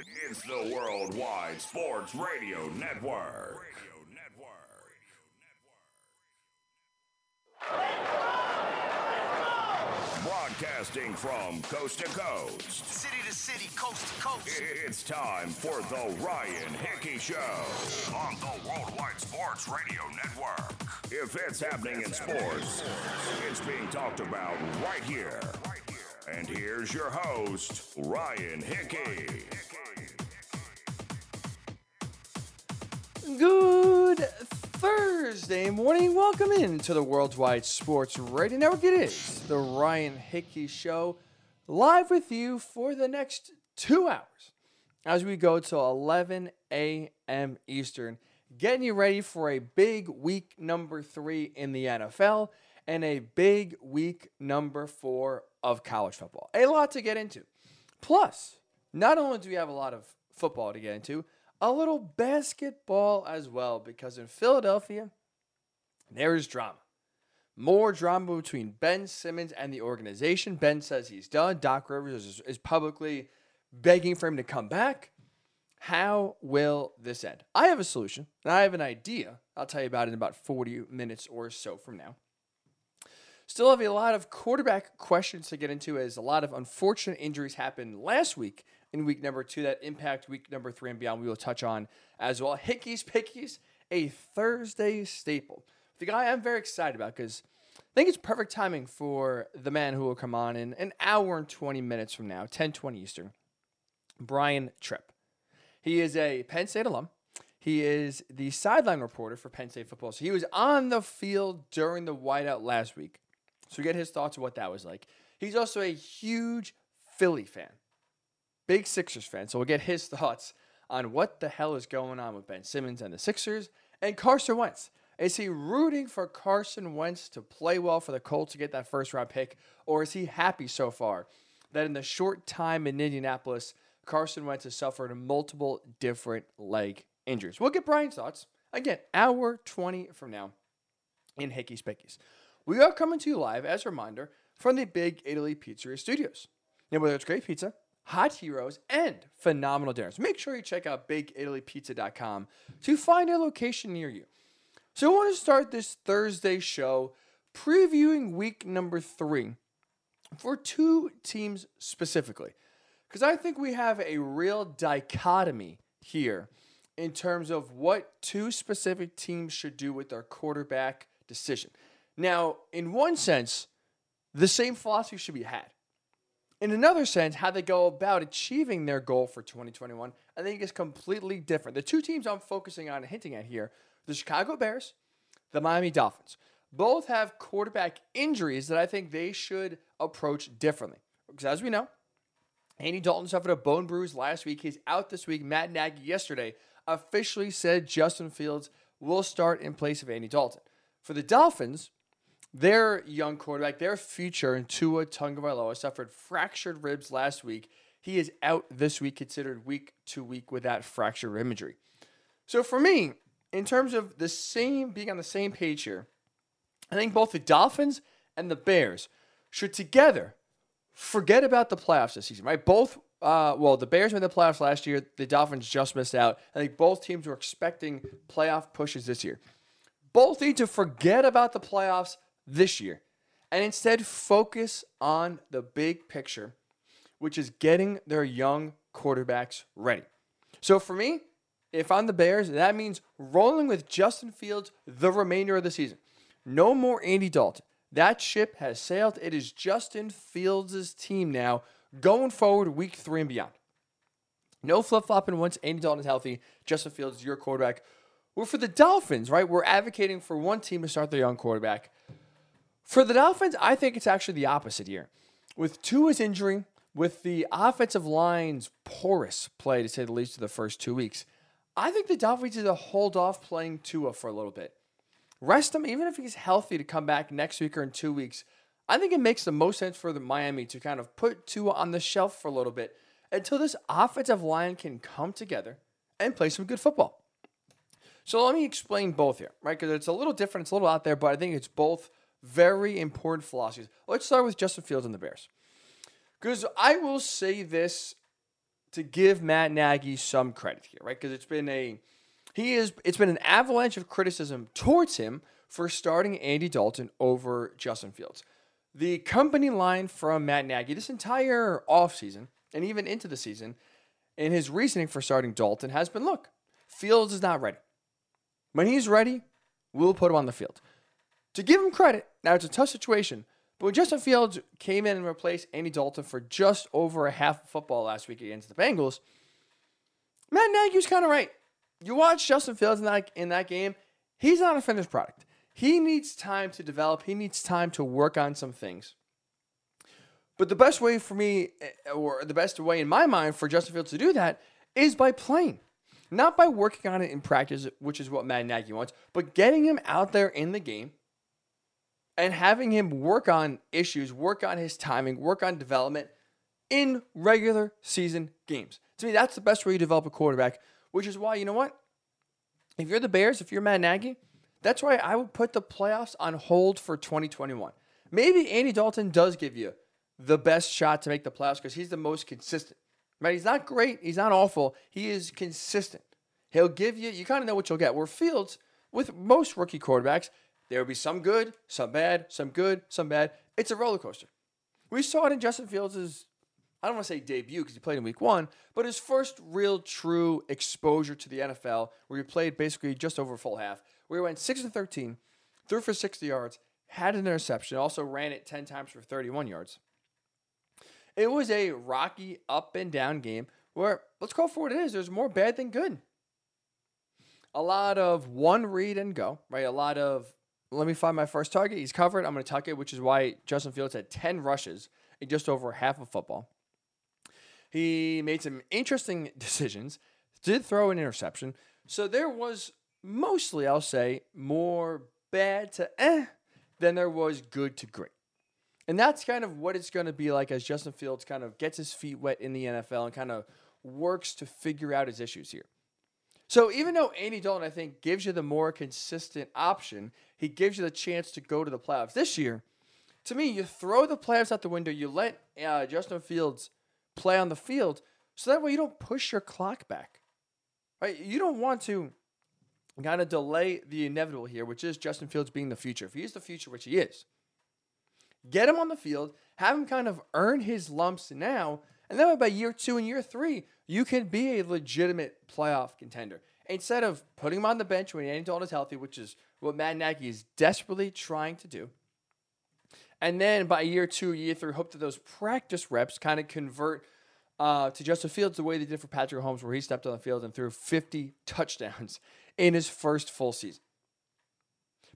It's the Worldwide Sports Radio Network. Broadcasting from coast to coast. City to city, coast to coast. It's time for the Ryan Hickey Show on the Worldwide Sports Radio Network. If it's happening in sports, it's being talked about right here. And here's your host, Ryan Hickey. Good Thursday morning. Welcome in to the Worldwide Sports Radio Network. It is the Ryan Hickey Show, live with you for the next two hours as we go to 11 a.m. Eastern, getting you ready for a big week number three in the NFL and a big week number four of college football. A lot to get into. Plus, not only do we have a lot of football to get into, a little basketball as well, because in Philadelphia, there is drama. More drama between Ben Simmons and the organization. Ben says he's done. Doc Rivers is, is publicly begging for him to come back. How will this end? I have a solution, and I have an idea. I'll tell you about it in about 40 minutes or so from now. Still have a lot of quarterback questions to get into as a lot of unfortunate injuries happened last week in week number two that impact week number three and beyond. We will touch on as well. Hickey's Pickies, a Thursday staple. The guy I'm very excited about because I think it's perfect timing for the man who will come on in an hour and 20 minutes from now, 10 20 Eastern, Brian Tripp. He is a Penn State alum. He is the sideline reporter for Penn State football. So he was on the field during the whiteout last week. So get his thoughts of what that was like. He's also a huge Philly fan, big Sixers fan. So we'll get his thoughts on what the hell is going on with Ben Simmons and the Sixers and Carson Wentz. Is he rooting for Carson Wentz to play well for the Colts to get that first round pick, or is he happy so far that in the short time in Indianapolis, Carson Wentz has suffered multiple different leg injuries? We'll get Brian's thoughts again, hour 20 from now in Hickey's Pickies. We are coming to you live, as a reminder, from the Big Italy Pizzeria Studios. Now, whether it's great pizza, hot heroes, and phenomenal dinners, make sure you check out BigItalyPizza.com to find a location near you. So, I want to start this Thursday show previewing week number three for two teams specifically. Because I think we have a real dichotomy here in terms of what two specific teams should do with their quarterback decision. Now, in one sense, the same philosophy should be had. In another sense, how they go about achieving their goal for 2021, I think is completely different. The two teams I'm focusing on and hinting at here the Chicago Bears, the Miami Dolphins. Both have quarterback injuries that I think they should approach differently. Because as we know, Andy Dalton suffered a bone bruise last week. He's out this week. Matt Nagy yesterday officially said Justin Fields will start in place of Andy Dalton. For the Dolphins, their young quarterback, their future Tua Tagovailoa suffered fractured ribs last week. He is out this week, considered week to week with that fractured rib injury. So for me, in terms of the same being on the same page here, I think both the Dolphins and the Bears should together forget about the playoffs this season, right? Both, uh, well, the Bears made the playoffs last year. The Dolphins just missed out. I think both teams were expecting playoff pushes this year. Both need to forget about the playoffs this year and instead focus on the big picture, which is getting their young quarterbacks ready. So for me, if I'm the Bears, that means rolling with Justin Fields the remainder of the season. No more Andy Dalton. That ship has sailed. It is Justin Fields' team now going forward week three and beyond. No flip flopping once Andy Dalton is healthy. Justin Fields is your quarterback. Well, for the Dolphins, right, we're advocating for one team to start their young quarterback. For the Dolphins, I think it's actually the opposite here. With Tua's injury, with the offensive line's porous play, to say the least, of the first two weeks, I think the Dolphins need to hold off playing Tua for a little bit. Rest him, even if he's healthy, to come back next week or in two weeks. I think it makes the most sense for the Miami to kind of put Tua on the shelf for a little bit until this offensive line can come together and play some good football. So let me explain both here, right? Because it's a little different, it's a little out there, but I think it's both very important philosophies. Let's start with Justin Fields and the Bears. Because I will say this to give Matt Nagy some credit here, right? Because it's been a he is it's been an avalanche of criticism towards him for starting Andy Dalton over Justin Fields. The company line from Matt Nagy this entire offseason and even into the season, and his reasoning for starting Dalton has been look, Fields is not ready. When he's ready, we'll put him on the field. To give him credit, now it's a tough situation, but when Justin Fields came in and replaced Andy Dalton for just over a half of football last week against the Bengals, Matt Nagy was kind of right. You watch Justin Fields in that, in that game, he's not a finished product. He needs time to develop, he needs time to work on some things. But the best way for me, eh, or the best way in my mind for Justin Fields to do that, is by playing. Not by working on it in practice, which is what Matt Nagy wants, but getting him out there in the game and having him work on issues, work on his timing, work on development in regular season games. To me, that's the best way you develop a quarterback, which is why, you know what? If you're the Bears, if you're Matt Nagy, that's why I would put the playoffs on hold for 2021. Maybe Andy Dalton does give you the best shot to make the playoffs because he's the most consistent. Right? He's not great. He's not awful. He is consistent. He'll give you, you kind of know what you'll get. Where Fields, with most rookie quarterbacks, there will be some good, some bad, some good, some bad. It's a roller coaster. We saw it in Justin Fields' I don't want to say debut because he played in week one, but his first real true exposure to the NFL, where he played basically just over a full half, where he went 6 to 13, threw for 60 yards, had an interception, also ran it 10 times for 31 yards. It was a rocky up and down game where, let's call for what it is, there's more bad than good. A lot of one read and go, right? A lot of let me find my first target. He's covered. I'm going to tuck it, which is why Justin Fields had 10 rushes in just over half of football. He made some interesting decisions, did throw an interception. So there was mostly, I'll say, more bad to eh than there was good to great. And that's kind of what it's going to be like as Justin Fields kind of gets his feet wet in the NFL and kind of works to figure out his issues here. So even though Andy Dalton, I think, gives you the more consistent option, he gives you the chance to go to the playoffs this year. To me, you throw the playoffs out the window. You let uh, Justin Fields play on the field, so that way you don't push your clock back. Right? You don't want to kind of delay the inevitable here, which is Justin Fields being the future. If he is the future, which he is, get him on the field, have him kind of earn his lumps now, and then by year two and year three, you can be a legitimate playoff contender. Instead of putting him on the bench when Andy Dalton is healthy, which is what Matt Nagy is desperately trying to do. And then by year two, year three, hope that those practice reps kind of convert uh, to Justin Fields the way they did for Patrick Mahomes, where he stepped on the field and threw 50 touchdowns in his first full season.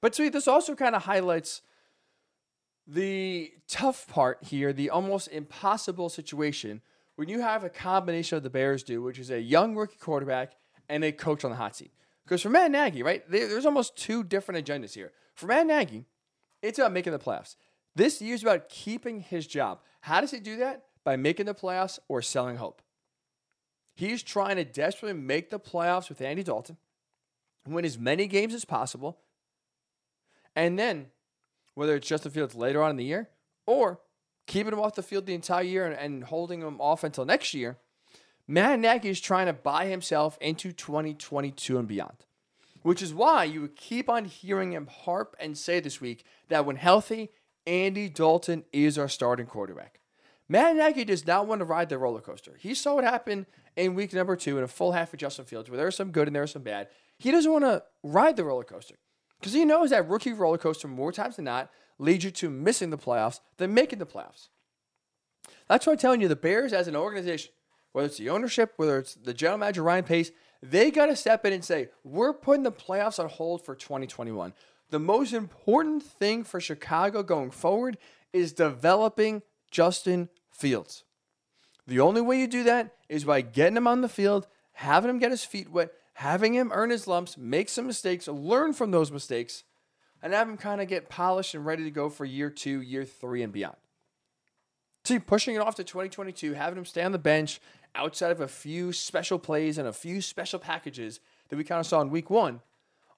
But to me, this also kind of highlights the tough part here, the almost impossible situation when you have a combination of the Bears do, which is a young rookie quarterback and a coach on the hot seat. Because for Matt Nagy, right, there's almost two different agendas here. For Matt Nagy, it's about making the playoffs. This year's about keeping his job. How does he do that? By making the playoffs or selling hope. He's trying to desperately make the playoffs with Andy Dalton, win as many games as possible, and then, whether it's Justin Fields later on in the year or keeping him off the field the entire year and, and holding him off until next year, Matt Nagy is trying to buy himself into 2022 and beyond. Which is why you would keep on hearing him harp and say this week that when healthy, Andy Dalton is our starting quarterback. Matt Nagy does not want to ride the roller coaster. He saw what happened in week number two in a full half of Justin Fields, where there was some good and there was some bad. He doesn't want to ride the roller coaster because he knows that rookie roller coaster more times than not leads you to missing the playoffs than making the playoffs. That's why I'm telling you the Bears as an organization, whether it's the ownership, whether it's the general manager Ryan Pace, they got to step in and say, we're putting the playoffs on hold for 2021. The most important thing for Chicago going forward is developing Justin Fields. The only way you do that is by getting him on the field, having him get his feet wet, having him earn his lumps, make some mistakes, learn from those mistakes, and have him kind of get polished and ready to go for year two, year three, and beyond. See, pushing it off to 2022, having him stay on the bench outside of a few special plays and a few special packages that we kind of saw in week one,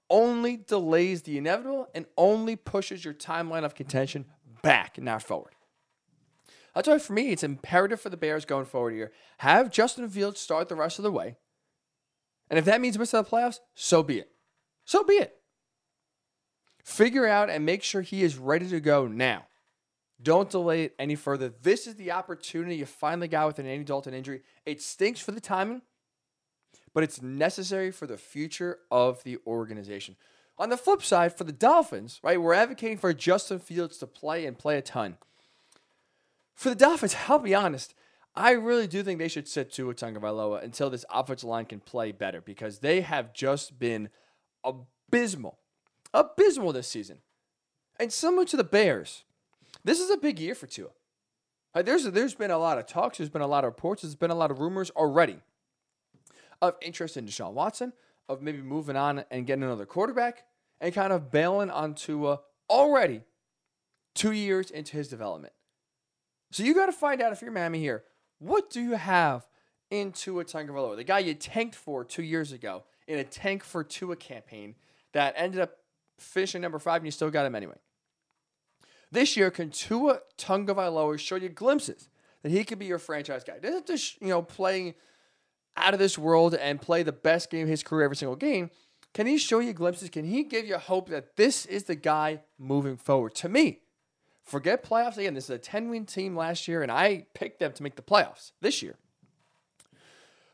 only delays the inevitable and only pushes your timeline of contention back, not forward. That's why for me, it's imperative for the Bears going forward here. Have Justin Fields start the rest of the way. And if that means missing the playoffs, so be it. So be it. Figure out and make sure he is ready to go now. Don't delay it any further. This is the opportunity you finally got with an Andy Dalton injury. It stinks for the timing, but it's necessary for the future of the organization. On the flip side, for the Dolphins, right, we're advocating for Justin Fields to play and play a ton. For the Dolphins, I'll be honest, I really do think they should sit Tua Tagovailoa until this offensive line can play better because they have just been abysmal, abysmal this season. And similar to the Bears, this is a big year for Tua. Like there's there's been a lot of talks, there's been a lot of reports, there's been a lot of rumors already of interest in Deshaun Watson, of maybe moving on and getting another quarterback, and kind of bailing on Tua already two years into his development. So you got to find out if you're Miami here, what do you have in Tua Tagovailoa, the guy you tanked for two years ago in a tank for Tua campaign that ended up finishing number five, and you still got him anyway. This year, can Tua Tagovailoa show you glimpses that he could be your franchise guy? Doesn't just you know playing out of this world and play the best game of his career every single game? Can he show you glimpses? Can he give you hope that this is the guy moving forward? To me, forget playoffs again. This is a 10 win team last year, and I picked them to make the playoffs this year.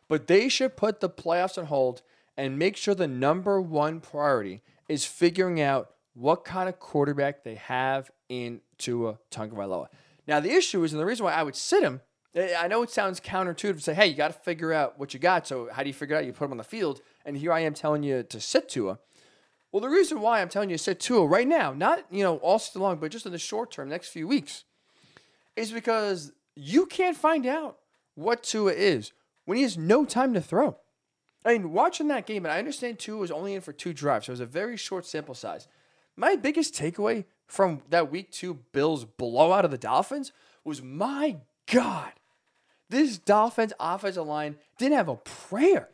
But they should put the playoffs on hold and make sure the number one priority is figuring out what kind of quarterback they have in Tua Tagovailoa. Now, the issue is, and the reason why I would sit him, I know it sounds counterintuitive to say, hey, you got to figure out what you got. So, how do you figure it out? You put him on the field, and here I am telling you to sit Tua. Well, the reason why I'm telling you Tua right now, not you know all season long, but just in the short term, next few weeks, is because you can't find out what Tua is when he has no time to throw. I mean, watching that game, and I understand Tua was only in for two drives, so it was a very short sample size. My biggest takeaway from that week two Bills blowout of the Dolphins was my God, this Dolphins offensive line didn't have a prayer,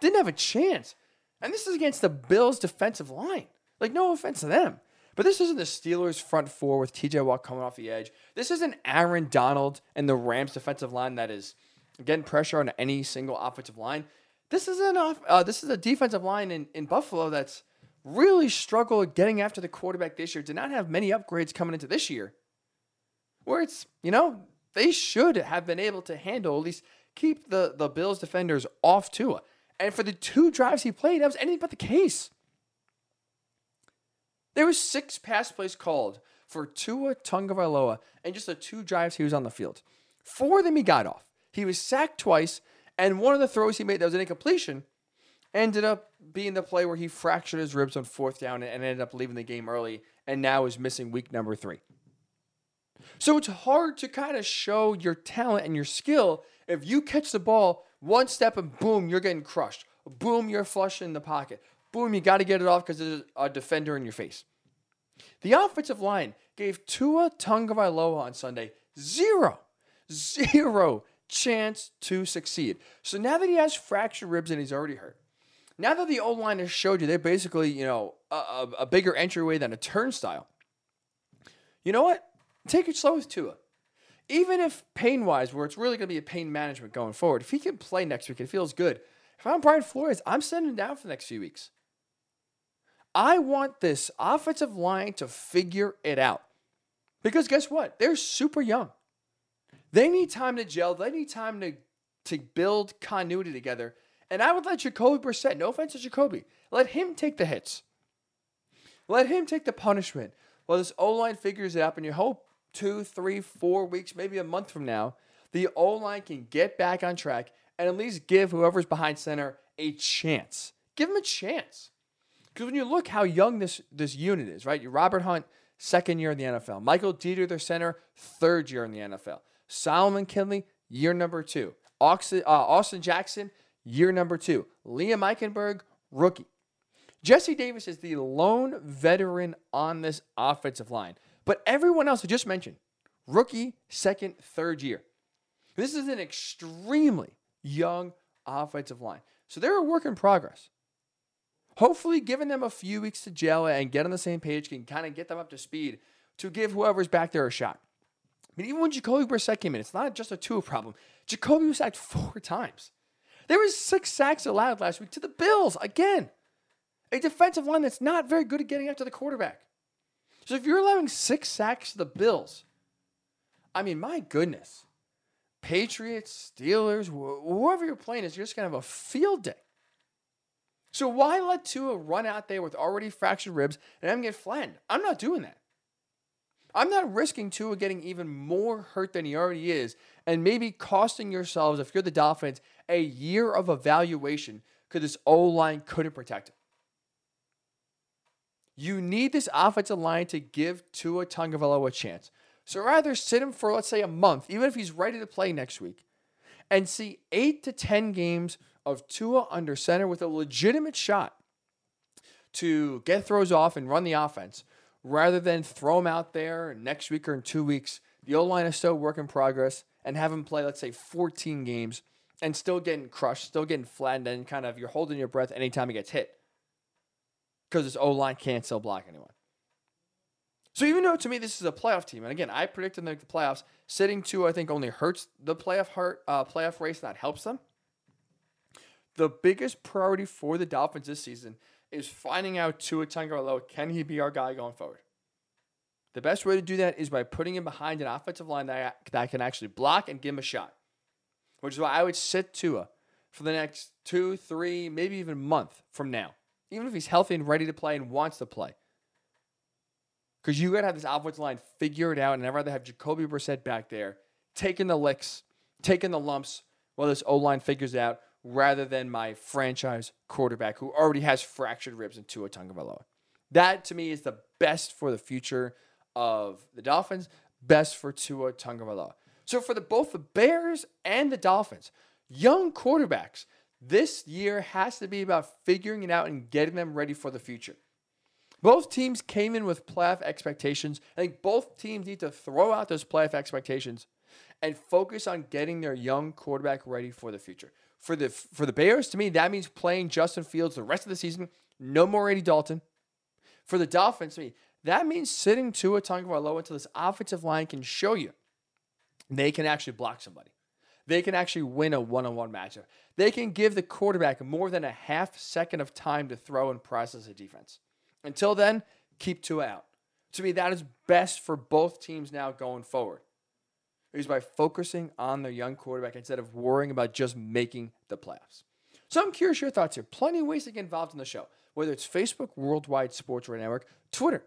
didn't have a chance. And this is against the Bills defensive line. Like, no offense to them. But this isn't the Steelers front four with TJ Watt coming off the edge. This isn't Aaron Donald and the Rams defensive line that is getting pressure on any single offensive line. This is an off, uh, this is a defensive line in, in Buffalo that's really struggled getting after the quarterback this year. Did not have many upgrades coming into this year. Where it's, you know, they should have been able to handle, at least keep the, the Bills defenders off Tua. And for the two drives he played, that was anything but the case. There was six pass plays called for Tua Tagovailoa and just the two drives he was on the field. Four of them he got off. He was sacked twice, and one of the throws he made that was an incompletion ended up being the play where he fractured his ribs on fourth down and ended up leaving the game early, and now is missing week number three. So it's hard to kind of show your talent and your skill if you catch the ball one step and boom, you're getting crushed. Boom, you're flush in the pocket. Boom, you got to get it off because there's a defender in your face. The offensive line gave Tua Tagovailoa on Sunday zero, zero chance to succeed. So now that he has fractured ribs and he's already hurt, now that the O line has showed you they're basically, you know, a, a, bigger entryway than a turnstile, you know what? Take it slow with Tua. Even if pain wise, where it's really going to be a pain management going forward, if he can play next week, it feels good. If I'm Brian Flores, I'm sending him down for the next few weeks. I want this offensive line to figure it out. Because guess what? They're super young. They need time to gel. They need time to, to build continuity together. And I would let Jacoby Brissett, no offense to Jacoby, let him take the hits. Let him take the punishment. While this O line figures it out, and you hope two, three, four weeks, maybe a month from now, the O line can get back on track and at least give whoever's behind center a chance. Give them a chance. Because when you look how young this, this unit is, right? Robert Hunt, second year in the NFL. Michael Deiter, their center, third year in the NFL. Solomon Kindley, year number two. Austin, uh, Austin Jackson, year number two. Liam Eichenberg, rookie. Jesse Davis is the lone veteran on this offensive line. But everyone else I just mentioned, rookie, second, third year. This is an extremely young offensive line. So they're a work in progress. Hopefully, giving them a few weeks to gel and get on the same page can kind of get them up to speed to give whoever's back there a shot. I mean, even when Jacoby Brissett came in, it's not just a Tua problem. Jacoby was sacked four times. There was six sacks allowed last week to the Bills again. A defensive line that's not very good at getting after the quarterback. So if you're allowing six sacks to the Bills, I mean, my goodness. Patriots, Steelers, wh- whoever you're playing is you're just going to have a field day. So why let Tua run out there with already fractured ribs and him get flattened? I'm not doing that. I'm not risking Tua getting even more hurt than he already is and maybe costing yourselves, if you're the Dolphins, a year of evaluation because this O line couldn't protect him. You need this offensive line to give Tua Tagovailoa a chance. So rather sit him for let's say a month, even if he's ready to play next week, and see eight to ten games of Tua under center with a legitimate shot to get throws off and run the offense, rather than throw him out there next week or in two weeks. The O line is still work in progress, and have him play let's say 14 games and still getting crushed, still getting flattened, and kind of you're holding your breath anytime he gets hit because this O line can't still block anyone. So even though to me this is a playoff team, and again I predicted them the playoffs, sitting Tua I think only hurts the playoff heart, uh, playoff race, not helps them. The biggest priority for the Dolphins this season is finding out Tua Tagovailoa can he be our guy going forward. The best way to do that is by putting him behind an offensive line that, that can actually block and give him a shot. Which is why I would sit Tua for the next two, three, maybe even a month from now, even if he's healthy and ready to play and wants to play. Because you got to have this offensive line figure it out, and I'd rather have Jacoby Brissett back there taking the licks, taking the lumps while this O line figures out, rather than my franchise quarterback who already has fractured ribs and Tua Tagovailoa. That to me is the best for the future of the Dolphins, best for Tua Tagovailoa. So for the both the Bears and the Dolphins, young quarterbacks, this year has to be about figuring it out and getting them ready for the future. Both teams came in with playoff expectations. I think both teams need to throw out those playoff expectations and focus on getting their young quarterback ready for the future. For the for the Bears, to me, that means playing Justin Fields the rest of the season. No more Andy Dalton. For the Dolphins, to me, that means sitting Tua Tagovailoa until this offensive line can show you they can actually block somebody. They can actually win a one-on-one matchup. They can give the quarterback more than a half second of time to throw and process a defense. Until then, keep Tua out. To me, that is best for both teams now going forward. Is by focusing on their young quarterback instead of worrying about just making the playoffs. So I'm curious your thoughts here. Plenty of ways to get involved in the show, whether it's Facebook, Worldwide Sports Radio Network, Twitter,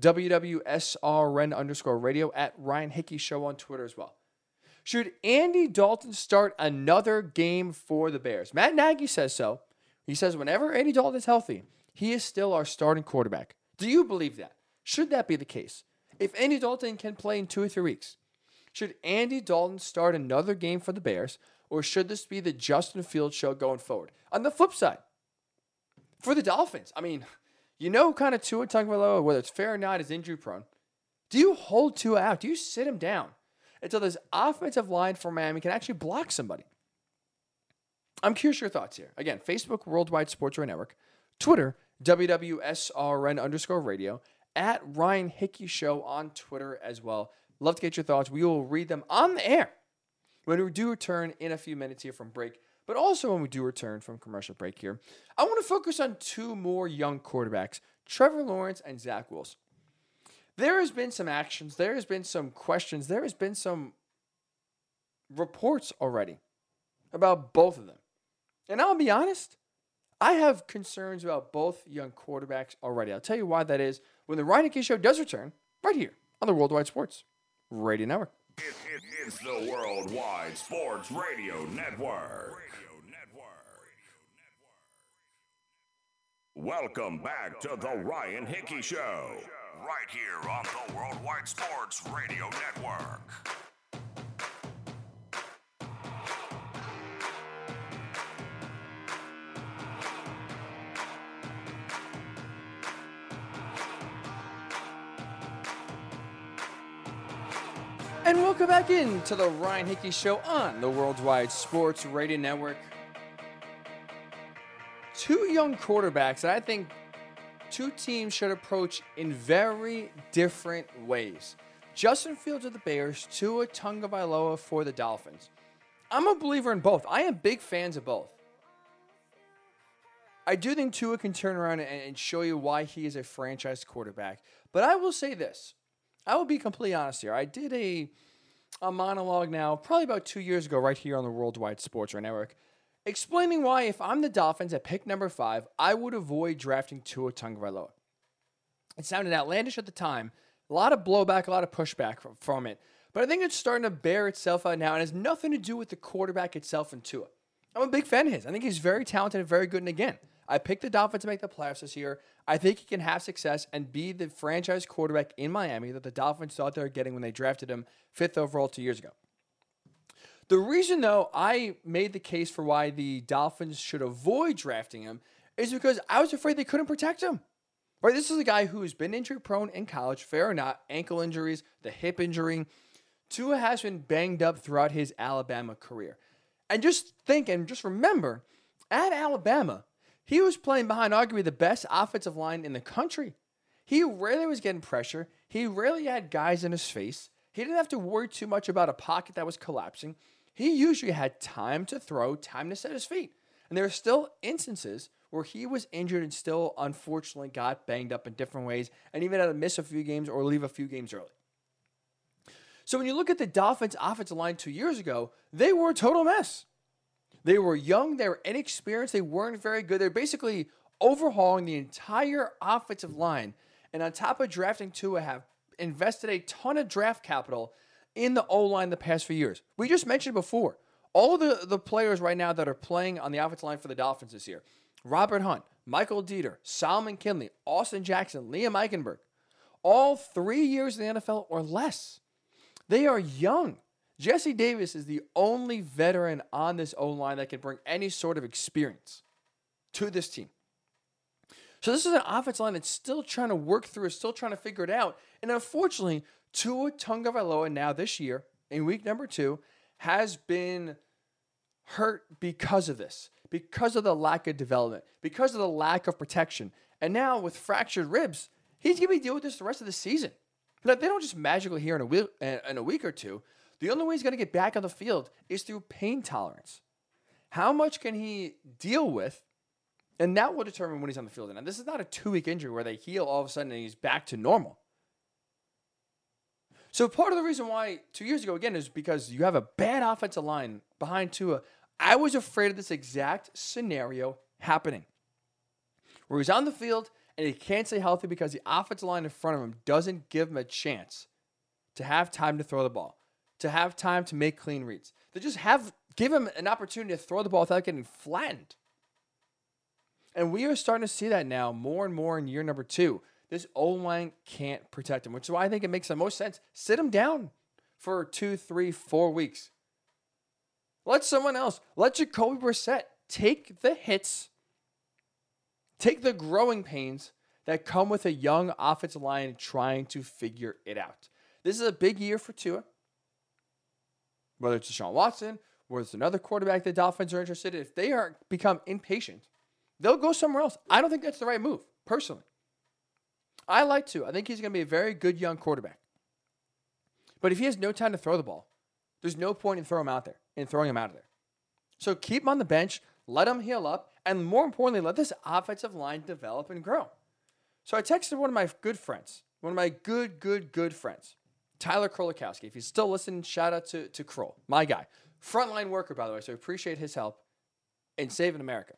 WWSRN underscore radio, at Ryan Hickey Show on Twitter as well. Should Andy Dalton start another game for the Bears? Matt Nagy says so. He says whenever Andy Dalton is healthy, he is still our starting quarterback. Do you believe that? Should that be the case? If Andy Dalton can play in two or three weeks, should Andy Dalton start another game for the Bears, or should this be the Justin Fields show going forward? On the flip side, for the Dolphins, I mean, you know, kind of Tua Tagovailoa, whether it's fair or not, is injury prone. Do you hold Tua out? Do you sit him down until this offensive line for Miami can actually block somebody? I'm curious your thoughts here. Again, Facebook Worldwide Sports Radio Network, Twitter WWSRN underscore radio, at Ryan Hickey Show on Twitter as well. Love to get your thoughts. We will read them on the air when we do return in a few minutes here from break. But also when we do return from commercial break here, I want to focus on two more young quarterbacks, Trevor Lawrence and Zach Wilson. There has been some actions, there has been some questions, there has been some reports already about both of them. And I'll be honest, I have concerns about both young quarterbacks already. I'll tell you why that is when the Ryan Hickey Show does return right here on the Worldwide Sports Radio Network. It, it, it's the Worldwide Sports Radio Network. Welcome back to the Ryan Hickey Show, right here on the Worldwide Sports Radio Network. And welcome back in to the Ryan Hickey Show on the Worldwide Sports Radio Network. Two young quarterbacks that I think two teams should approach in very different ways. Justin Fields of the Bears, Tua Tagovailoa for the Dolphins. I'm a believer in both. I am big fans of both. I do think Tua can turn around and show you why he is a franchise quarterback. But I will say this. I will be completely honest here. I did a a monologue now, probably about two years ago, right here on the Worldwide Sports Network, explaining why if I'm the Dolphins at pick number five, I would avoid drafting Tua Tagovailoa. It sounded outlandish at the time, a lot of blowback, a lot of pushback from it. But I think it's starting to bear itself out now and has nothing to do with the quarterback itself and Tua. I'm a big fan of his. I think he's very talented and very good. And again, I picked the Dolphins to make the playoffs this year. I think he can have success and be the franchise quarterback in Miami that the Dolphins thought they were getting when they drafted him fifth overall two years ago. The reason, though, I made the case for why the Dolphins should avoid drafting him is because I was afraid they couldn't protect him. Right, this is a guy who's been injury prone in college, fair or not, ankle injuries, the hip injury. Tua has been banged up throughout his Alabama career. And just think and just remember, at Alabama, he was playing behind arguably the best offensive line in the country. He rarely was getting pressure. He rarely had guys in his face. He didn't have to worry too much about a pocket that was collapsing. He usually had time to throw, time to set his feet. And there are still instances where he was injured and still unfortunately got banged up in different ways and even had to miss a few games or leave a few games early. So when you look at the Dolphins' offensive line two years ago, they were a total mess. They were young, they were inexperienced, they weren't very good. They're basically overhauling the entire offensive line. And on top of drafting Tua, have invested a ton of draft capital in the O line the past few years. We just mentioned before all the, the players right now that are playing on the offensive line for the Dolphins this year Robert Hunt, Michael Deiter, Solomon Kindley, Austin Jackson, Liam Eichenberg, all three years in the NFL or less. They are young. Jesse Davis is the only veteran on this O line that can bring any sort of experience to this team. So this is an offense line that's still trying to work through, it's still trying to figure it out. And unfortunately, Tua Tagovailoa now this year in week number two has been hurt because of this, because of the lack of development, because of the lack of protection. And now with fractured ribs, he's going to be dealing with this the rest of the season. But they don't just magically here in a week, in a week or two. The only way he's going to get back on the field is through pain tolerance. How much can he deal with? And that will determine when he's on the field. And this is not a two week injury where they heal all of a sudden and he's back to normal. So part of the reason why two years ago again is because you have a bad offensive line behind Tua. I was afraid of this exact scenario happening, where he's on the field and he can't stay healthy because the offensive line in front of him doesn't give him a chance to have time to throw the ball to have time to make clean reads. To just have give him an opportunity to throw the ball without getting flattened. And we are starting to see that now more and more in year number two. This O line can't protect him, which is why I think it makes the most sense. Sit him down for two, three, four weeks. Let someone else, let Jacoby Brissett take the hits, take the growing pains that come with a young offensive line trying to figure it out. This is a big year for Tua whether it's Deshaun Watson, whether it's another quarterback the Dolphins are interested in, if they are become impatient, they'll go somewhere else. I don't think that's the right move, personally. I like Tua. I think he's going to be a very good young quarterback. But if he has no time to throw the ball, there's no point in throwing him out there in throwing him out of there. So keep him on the bench, let him heal up, and more importantly, let this offensive line develop and grow. So I texted one of my good friends, one of my good, good, good friends. Tyler Krolikowski. If he's still listening, shout out to, to Kroll, my guy. Frontline worker, by the way, so I appreciate his help in saving America.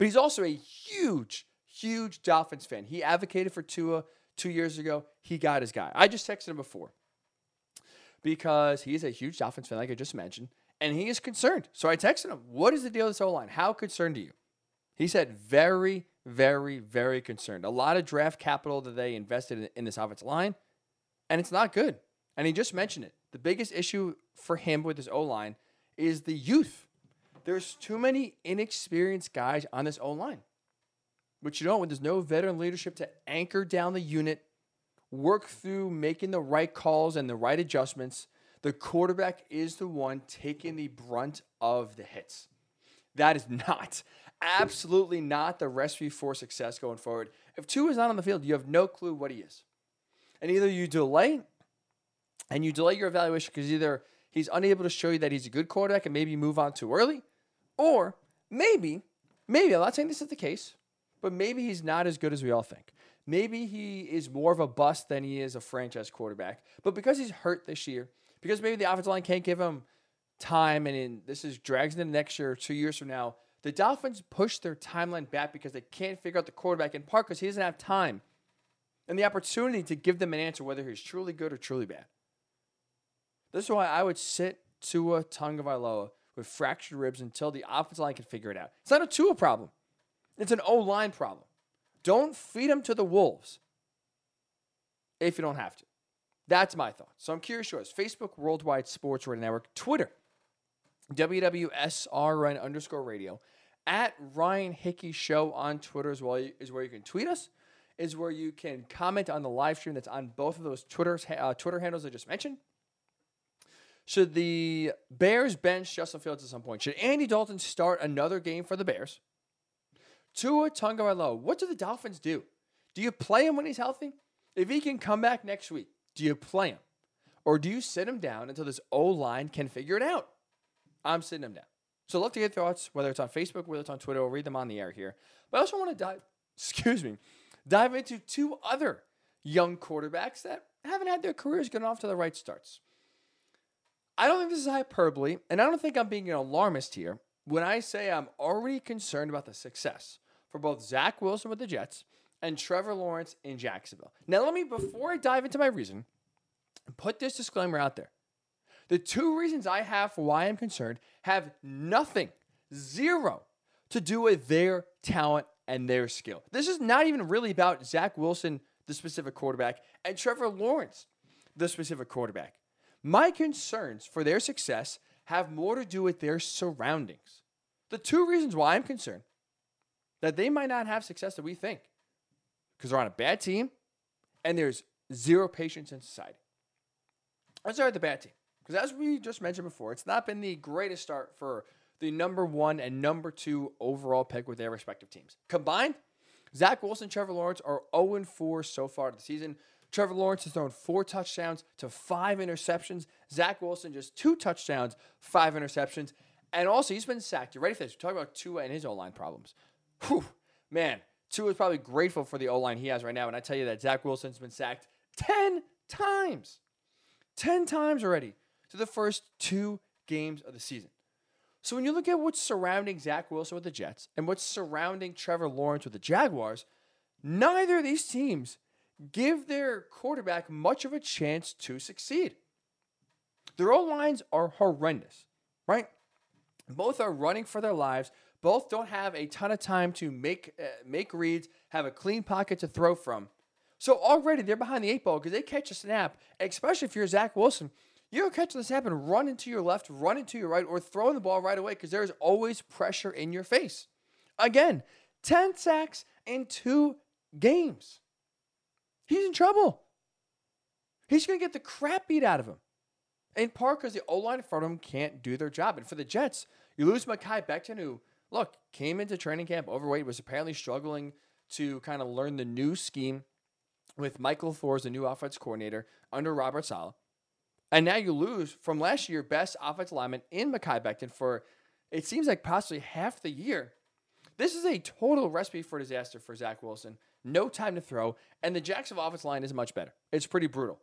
But he's also a huge, huge Dolphins fan. He advocated for Tua two years ago. He got his guy. I just texted him before because he's a huge Dolphins fan, like I just mentioned, and he is concerned. So I texted him, What is the deal with this O line? How concerned are you? He said, Very, very, very concerned. A lot of draft capital that they invested in, in this offensive line, and it's not good. And he just mentioned it. The biggest issue for him with his O line is the youth. There's too many inexperienced guys on this O line. But you know, when there's no veteran leadership to anchor down the unit, work through making the right calls and the right adjustments, the quarterback is the one taking the brunt of the hits. That is not, absolutely not the recipe for success going forward. If Tua is not on the field, you have no clue what he is. And either you delay and you delay your evaluation because either he's unable to show you that he's a good quarterback and maybe move on too early, or maybe, maybe, I'm not saying this is the case, but maybe he's not as good as we all think. Maybe he is more of a bust than he is a franchise quarterback. But because he's hurt this year, because maybe the offensive line can't give him time, and in, this is drags into next year, two years from now, the Dolphins push their timeline back because they can't figure out the quarterback in part because he doesn't have time and the opportunity to give them an answer whether he's truly good or truly bad. This is why I would sit Tua Tagovailoa with fractured ribs until the offensive line can figure it out. It's not a Tua problem. It's an O line problem. Don't feed him to the wolves if you don't have to. That's my thought. So I'm curious yours. Facebook Worldwide Sports Radio Network, Twitter, WWSRN underscore radio, at Ryan Hickey Show on Twitter as well is where you can tweet us, is where you can comment on the live stream that's on both of those Twitter uh, Twitter handles I just mentioned. Should the Bears bench Justin Fields at some point? Should Andy Dalton start another game for the Bears? Tua Tagovailoa, what do the Dolphins do? Do you play him when he's healthy? If he can come back next week, do you play him? Or do you sit him down until this O line can figure it out? I'm sitting him down. So I'd love to get thoughts, whether it's on Facebook, whether it's on Twitter. I'll read them on the air here. But I also want to dive, excuse me, dive into two other young quarterbacks that haven't had their careers get off to the right starts. I don't think this is hyperbole, and I don't think I'm being an alarmist here when I say I'm already concerned about the success for both Zach Wilson with the Jets and Trevor Lawrence in Jacksonville. Now, let me, before I dive into my reason, put this disclaimer out there. The two reasons I have for why I'm concerned have nothing, zero, to do with their talent and their skill. This is not even really about Zach Wilson, the specific quarterback, and Trevor Lawrence, the specific quarterback. My concerns for their success have more to do with their surroundings. The two reasons why I'm concerned that they might not have success that we think because they're on a bad team and there's zero patience in society. Let's start with the bad team. Because as we just mentioned before, it's not been the greatest start for the number one and number two overall pick with their respective teams. Combined, Zach Wilson Trevor Lawrence are 0 4 so far this season. Trevor Lawrence has thrown four touchdowns to five interceptions. Zach Wilson just two touchdowns, five interceptions. And also, he's been sacked. You ready for this? We're talking about Tua and his O line problems. Whew, man, Tua is probably grateful for the O line he has right now. And I tell you that Zach Wilson's been sacked 10 times. 10 times already to the first two games of the season. So when you look at what's surrounding Zach Wilson with the Jets and what's surrounding Trevor Lawrence with the Jaguars, neither of these teams give their quarterback much of a chance to succeed. Their O lines are horrendous, right? Both are running for their lives. Both don't have a ton of time to make uh, make reads, have a clean pocket to throw from. So already they're behind the eight ball because they catch a snap, especially if you're Zach Wilson. You'll catch the snap and run into your left, run into your right, or throw the ball right away because there's always pressure in your face. Again, 10 sacks in two games. He's in trouble. He's going to get the crap beat out of him. In part because the O line in front of him can't do their job. And for the Jets, you lose Mekhi Becton, who, look, came into training camp overweight, was apparently struggling to kind of learn the new scheme with Mike LaFleur the new offense coordinator under Robert Saleh. And now you lose from last year best offensive lineman in Mekhi Becton for it seems like possibly half the year. This is a total recipe for disaster for Zach Wilson no time to throw, and the Jacksonville offense line is much better. It's pretty brutal.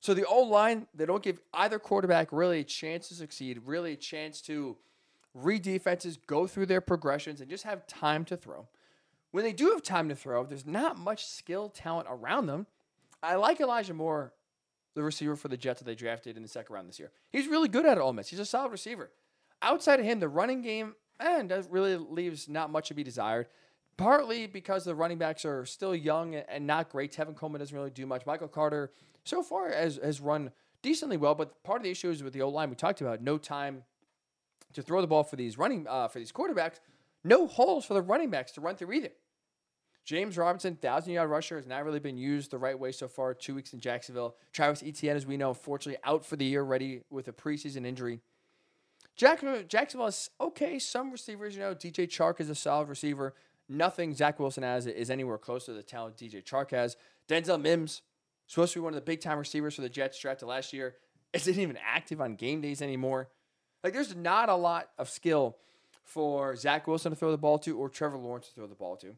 So the O line, they don't give either quarterback really a chance to succeed, really a chance to read defenses, go through their progressions, and just have time to throw. When they do have time to throw, there's not much skill talent around them. I like Elijah Moore, the receiver for the Jets that they drafted in the second round this year. He's really good at Ole Miss. He's a solid receiver. Outside of him, the running game and eh, really leaves not much to be desired partly because the running backs are still young and not great. Tevin Coleman doesn't really do much. Michael Carter, so far, has, has run decently well, but part of the issue is with the O line we talked about. No time to throw the ball for these running uh, for these quarterbacks. No holes for the running backs to run through either. James Robinson, thousand yard rusher, has not really been used the right way so far. Two weeks in Jacksonville. Travis Etienne, as we know, unfortunately out for the year, ready with a preseason injury. Jacksonville, Jacksonville is okay. Some receivers, you know, DJ Chark is a solid receiver. Nothing Zach Wilson has is anywhere close to the talent DJ Chark has. Denzel Mims, supposed to be one of the big time receivers for the Jets drafted last year, isn't even active on game days anymore. Like, there's not a lot of skill for Zach Wilson to throw the ball to or Trevor Lawrence to throw the ball to.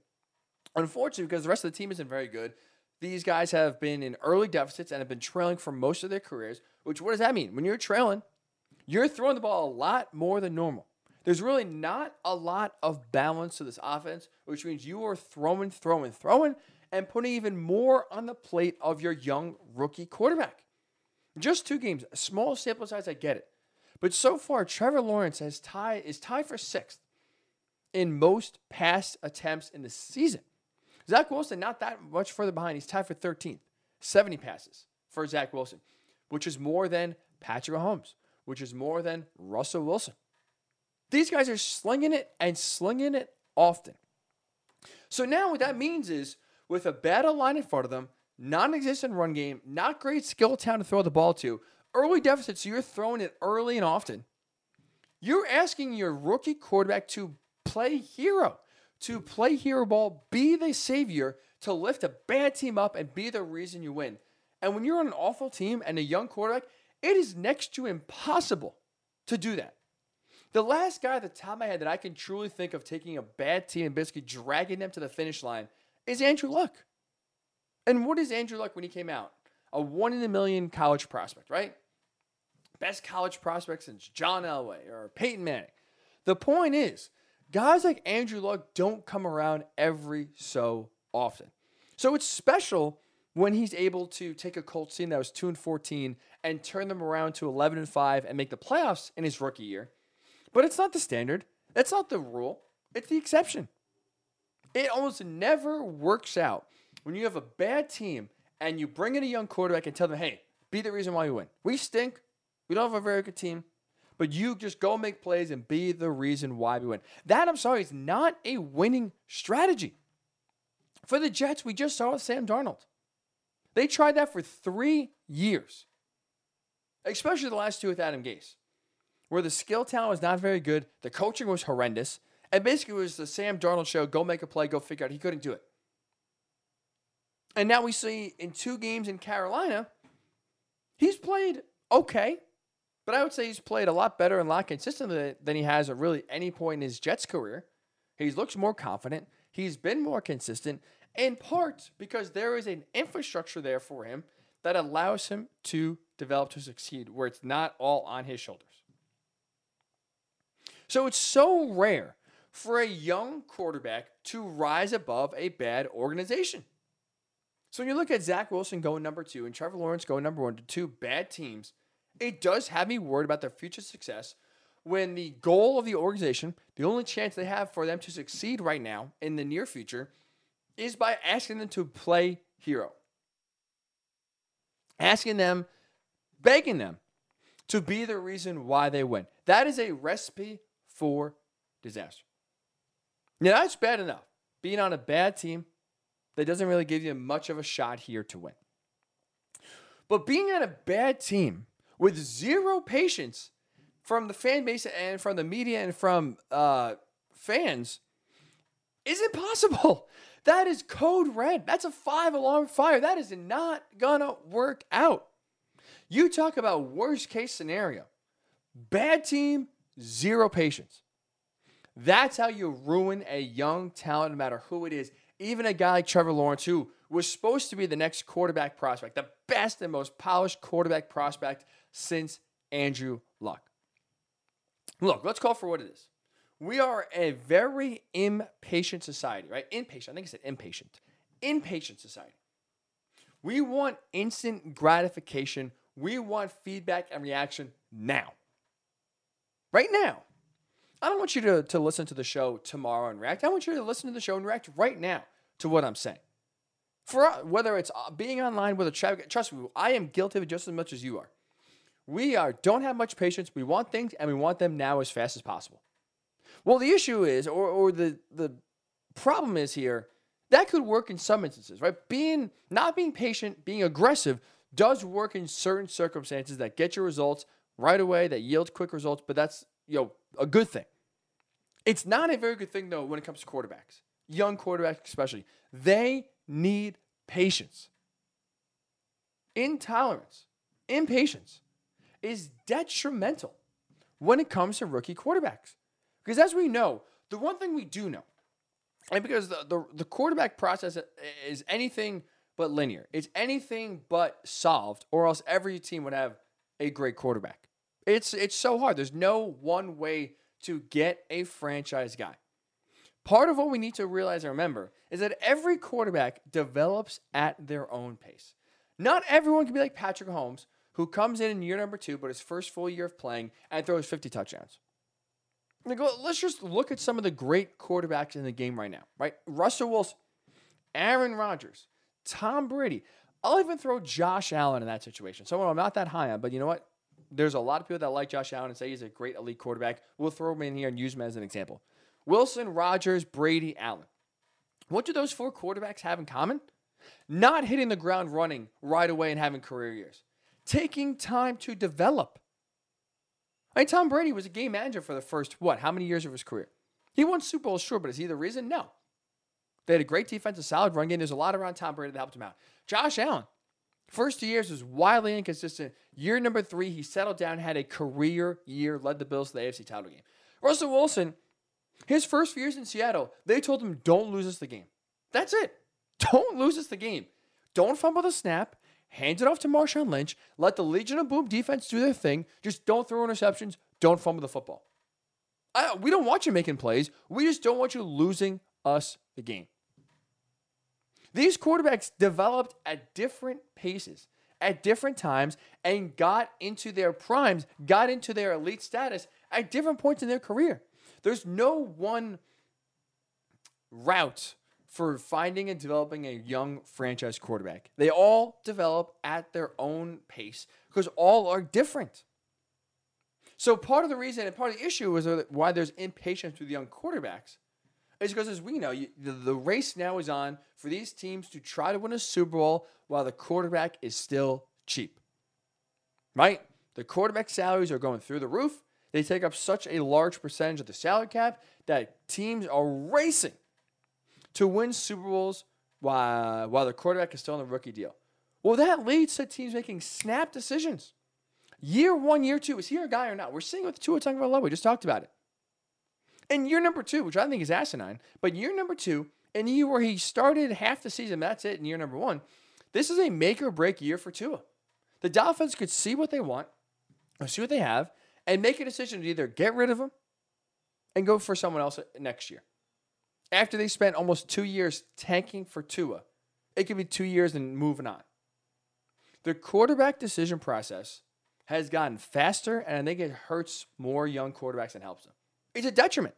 Unfortunately, because the rest of the team isn't very good, these guys have been in early deficits and have been trailing for most of their careers. Which, what does that mean? When you're trailing, you're throwing the ball a lot more than normal. There's really not a lot of balance to this offense, which means you are throwing, throwing, throwing, and putting even more on the plate of your young rookie quarterback. Just two games, small sample size, I get it. But so far, Trevor Lawrence has tied is tied for sixth in most pass attempts in the season. Zach Wilson, not that much further behind. He's tied for 13th, 70 passes for Zach Wilson, which is more than Patrick Mahomes, which is more than Russell Wilson. These guys are slinging it and slinging it often. So now what that means is with a bad line in front of them, non-existent run game, not great skill town to throw the ball to, early deficits, so you're throwing it early and often. You're asking your rookie quarterback to play hero, to play hero ball, be the savior, to lift a bad team up and be the reason you win. And when you're on an awful team and a young quarterback, it is next to impossible to do that. The last guy at the top of my head that I can truly think of taking a bad team and basically dragging them to the finish line is Andrew Luck. And what is Andrew Luck when he came out? A one in a million college prospect, right? Best college prospect since John Elway or Peyton Manning. The point is, guys like Andrew Luck don't come around every so often. So it's special when he's able to take a Colts team that was 2 and 14 and turn them around to 11 and 5 and make the playoffs in his rookie year. But it's not the standard. That's not the rule. It's the exception. It almost never works out when you have a bad team and you bring in a young quarterback and tell them, hey, be the reason why you win. We stink. We don't have a very good team, but you just go make plays and be the reason why we win. That, I'm sorry, is not a winning strategy. For the Jets, we just saw with Sam Darnold. They tried that for three years, especially the last two with Adam Gase, where the skill talent was not very good, the coaching was horrendous, and basically it was the Sam Darnold show go make a play, go figure out. He couldn't do it. And now we see in two games in Carolina, he's played okay, but I would say he's played a lot better and a lot consistently than he has at really any point in his Jets career. He looks more confident. He's been more consistent, in part because there is an infrastructure there for him that allows him to develop to succeed, where it's not all on his shoulders. So it's so rare for a young quarterback to rise above a bad organization. So when you look at Zach Wilson going number two and Trevor Lawrence going number one to two bad teams, it does have me worried about their future success when the goal of the organization, the only chance they have for them to succeed right now in the near future, is by asking them to play hero. Asking them, begging them to be the reason why they win. That is a recipe for disaster. Now, that's bad enough. Being on a bad team that doesn't really give you much of a shot here to win. But being on a bad team with zero patience from the fan base and from the media and from uh, fans is impossible. That is code red. That's a five alarm fire. That is not gonna work out. You talk about worst case scenario. Bad team, zero patience. That's how you ruin a young talent, no matter who it is. Even a guy like Trevor Lawrence, who was supposed to be the next quarterback prospect, the best and most polished quarterback prospect since Andrew Luck. Look, let's call for what it is. We are a very impatient society, right? Impatient. I think I said impatient. Impatient society. We want instant gratification. We want feedback and reaction now. Right now. I don't want you to, to listen to the show tomorrow and react. I want you to listen to the show and react right now to what I'm saying. For whether it's uh, being online with a chat, trust me, I am guilty of it just as much as you are. We are don't have much patience. We want things and we want them now as fast as possible. Well, the issue is, or, or the the problem is here, that could work in some instances, right? Being not being patient, being aggressive does work in certain circumstances that get your results right away, that yields quick results, but that's you know a good thing. It's not a very good thing though when it comes to quarterbacks, young quarterbacks especially. They need patience, intolerance, impatience. is detrimental when it comes to rookie quarterbacks. Because as we know, the one thing we do know, and because the, the, the quarterback process is anything but linear, it's anything but solved, or else every team would have a great quarterback. It's it's so hard. There's no one way to get a franchise guy. Part of what we need to realize and remember is that every quarterback develops at their own pace. Not everyone can be like Patrick Mahomes, who comes in in year number two, but his first full year of playing and throws 50 touchdowns. Let's just look at some of the great quarterbacks in the game right now, right? Russell Wilson, Aaron Rodgers, Tom Brady. I'll even throw Josh Allen in that situation. Someone I'm not that high on, but you know what? There's a lot of people that like Josh Allen and say he's a great elite quarterback. We'll throw him in here and use him as an example. Wilson, Rodgers, Brady, Allen. What do those four quarterbacks have in common? Not hitting the ground running right away and having career years. Taking time to develop. I mean, Tom Brady was a game manager for the first, what, how many years of his career? He won Super Bowl, sure, but is he the reason? No. They had a great defense, a solid run game. There's a lot around Tom Brady that helped him out. Josh Allen, first two years was wildly inconsistent. Year number three, he settled down, had a career year, led the Bills to the AFC title game. Russell Wilson, his first few years in Seattle, they told him, don't lose us the game. That's it. Don't lose us the game. Don't fumble the snap. Hand it off to Marshawn Lynch. Let the Legion of Boom defense do their thing. Just don't throw interceptions. Don't fumble the football. I, we don't want you making plays. We just don't want you losing us the game. These quarterbacks developed at different paces, at different times, and got into their primes, got into their elite status at different points in their career. There's no one route for finding and developing a young franchise quarterback. They all develop at their own pace because all are different. So part of the reason and part of the issue is why there's impatience with young quarterbacks because, as we know, you, the, the race now is on for these teams to try to win a Super Bowl while the quarterback is still cheap. Right? The quarterback salaries are going through the roof. They take up such a large percentage of the salary cap that teams are racing to win Super Bowls while, while the quarterback is still on the rookie deal. Well, that leads to teams making snap decisions. Year one, year two, is he a guy or not? We're seeing with Tua Tagovailoa. We just talked about it. And year number two, which I think is asinine, but year number two, in the year where he started half the season, that's it, in year number one, this is a make or break year for Tua. The Dolphins could see what they want, or see what they have, and make a decision to either get rid of him and go for someone else next year. After they spent almost two years tanking for Tua, it could be two years and moving on. The quarterback decision process has gotten faster, and I think it hurts more young quarterbacks than helps them. It's a detriment.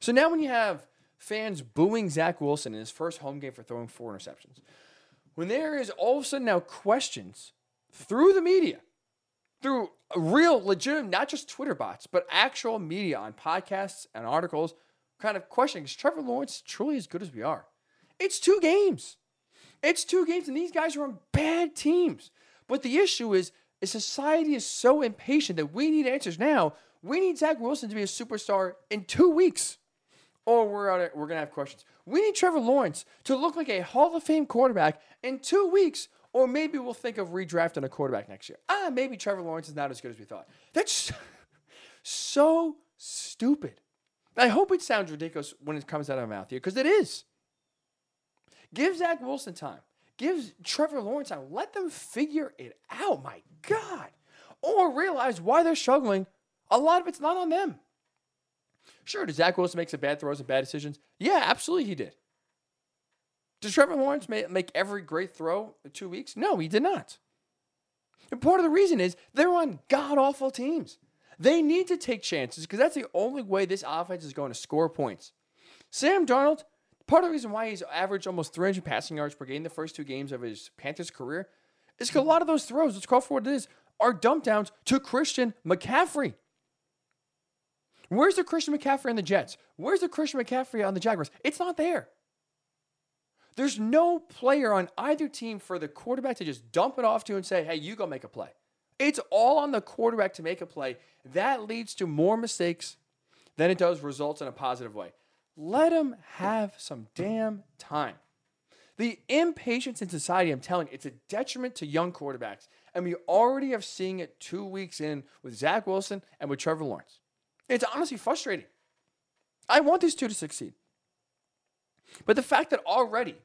So now when you have fans booing Zach Wilson in his first home game for throwing four interceptions, when there is all of a sudden now questions through the media, through real, legitimate, not just Twitter bots, but actual media on podcasts and articles, kind of questioning is Trevor Lawrence truly as good as we are? It's two games. It's two games, and these guys are on bad teams. But the issue is, is society is so impatient that we need answers now we need Zach Wilson to be a superstar in two weeks, or we're we're gonna have questions. We need Trevor Lawrence to look like a Hall of Fame quarterback in two weeks, or maybe we'll think of redrafting a quarterback next year. Ah, maybe Trevor Lawrence is not as good as we thought. That's so stupid. I hope it sounds ridiculous when it comes out of my mouth here, because it is. Give Zach Wilson time. Give Trevor Lawrence time. Let them figure it out. My God. Or realize why they're struggling a lot of it's not on them. Sure, does Zach Wilson make some bad throws and bad decisions? Yeah, absolutely he did. Does Trevor Lawrence make every great throw in two weeks? No, he did not. And part of the reason is they're on god awful teams. They need to take chances because that's the only way this offense is going to score points. Sam Darnold, part of the reason why he's averaged almost 300 passing yards per game the first two games of his Panthers career is because a lot of those throws, let's call for what it is, are dump downs to Christian McCaffrey. Where's the Christian McCaffrey on the Jets? Where's the Christian McCaffrey on the Jaguars? It's not there. There's no player on either team for the quarterback to just dump it off to and say, hey, you go make a play. It's all on the quarterback to make a play. That leads to more mistakes than it does results in a positive way. Let him have some damn time. The impatience in society, I'm telling you, it's a detriment to young quarterbacks. And we already have seen it two weeks in with Zach Wilson and with Trevor Lawrence. It's honestly frustrating. I want these two to succeed. But the fact that already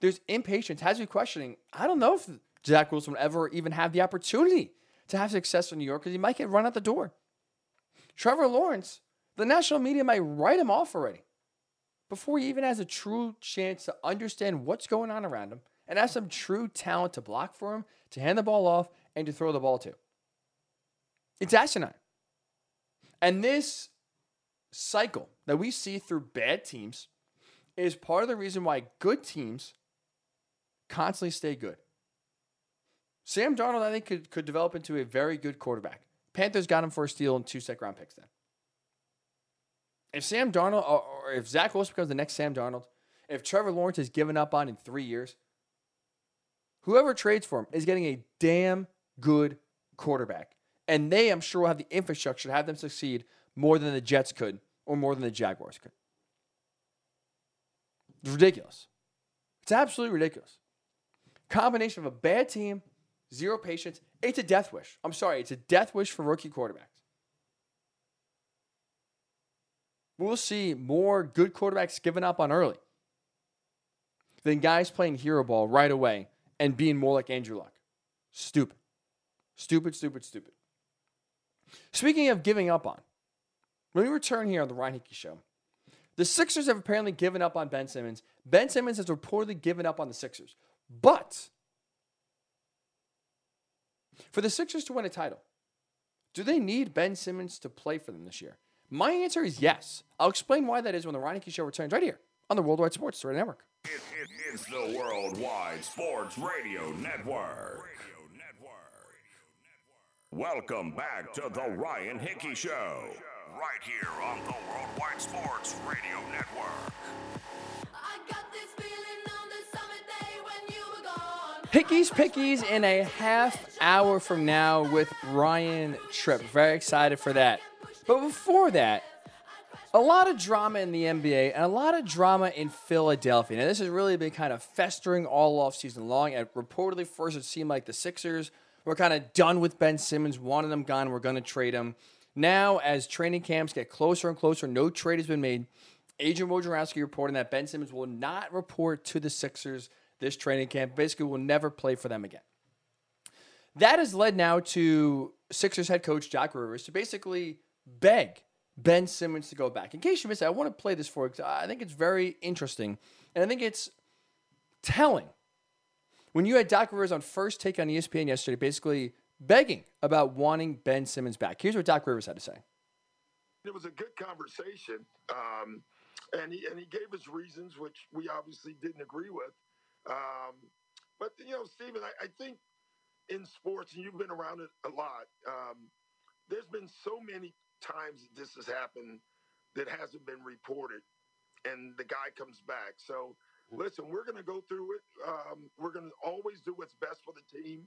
there's impatience has me questioning I don't know if Zach Wilson will ever even have the opportunity to have success in New York because he might get run out the door. Trevor Lawrence, the national media might write him off already before he even has a true chance to understand what's going on around him and have some true talent to block for him, to hand the ball off, and to throw the ball to. It's asinine. And this cycle that we see through bad teams is part of the reason why good teams constantly stay good. Sam Darnold, I think, could, could develop into a very good quarterback. Panthers got him for a steal and two second round picks then. If Sam Darnold, or, or if Zach Wilson becomes the next Sam Darnold, if Trevor Lawrence is given up on in three years, whoever trades for him is getting a damn good quarterback. And they, I'm sure, will have the infrastructure to have them succeed more than the Jets could or more than the Jaguars could. It's ridiculous. It's absolutely ridiculous. Combination of a bad team, zero patience. It's a death wish. I'm sorry, it's a death wish for rookie quarterbacks. We'll see more good quarterbacks given up on early than guys playing hero ball right away and being more like Andrew Luck. Stupid. Stupid, stupid, stupid. Speaking of giving up on, when we return here on the Ryan Hickey Show, the Sixers have apparently given up on Ben Simmons. Ben Simmons has reportedly given up on the Sixers. But for the Sixers to win a title, do they need Ben Simmons to play for them this year? My answer is yes. I'll explain why that is when the Ryan Hickey Show returns right here on the Worldwide Sports Radio Network. It, it, it's the Worldwide Sports Radio Network. Welcome back to the Ryan Hickey Show, right here on the Worldwide Sports Radio Network. Hickey's Pickies in a half hour from now with Ryan Tripp. Very excited for that. But before that, a lot of drama in the NBA and a lot of drama in Philadelphia. Now, this has really been kind of festering all off season long. And reportedly, first it seemed like the Sixers were kind of done with Ben Simmons, wanted him gone, we're going to trade him. Now, as training camps get closer and closer, no trade has been made. Adrian Wojnarowski reporting that Ben Simmons will not report to the Sixers this training camp. Basically, will never play for them again. That has led now to Sixers head coach Doc Rivers to basically beg Ben Simmons to go back. In case you missed it, I want to play this for you I think it's very interesting. And I think it's telling. When you had Doc Rivers on first take on ESPN yesterday, basically begging about wanting Ben Simmons back. Here's what Doc Rivers had to say. It was a good conversation, um, and he and he gave us reasons which we obviously didn't agree with. Um, but you know, Stephen, I, I, think in sports, and you've been around it a lot. Um, there's been so many times that this has happened that hasn't been reported, and the guy comes back. So, listen, we're going to go through it. Um, we're going to always do what's best for the team.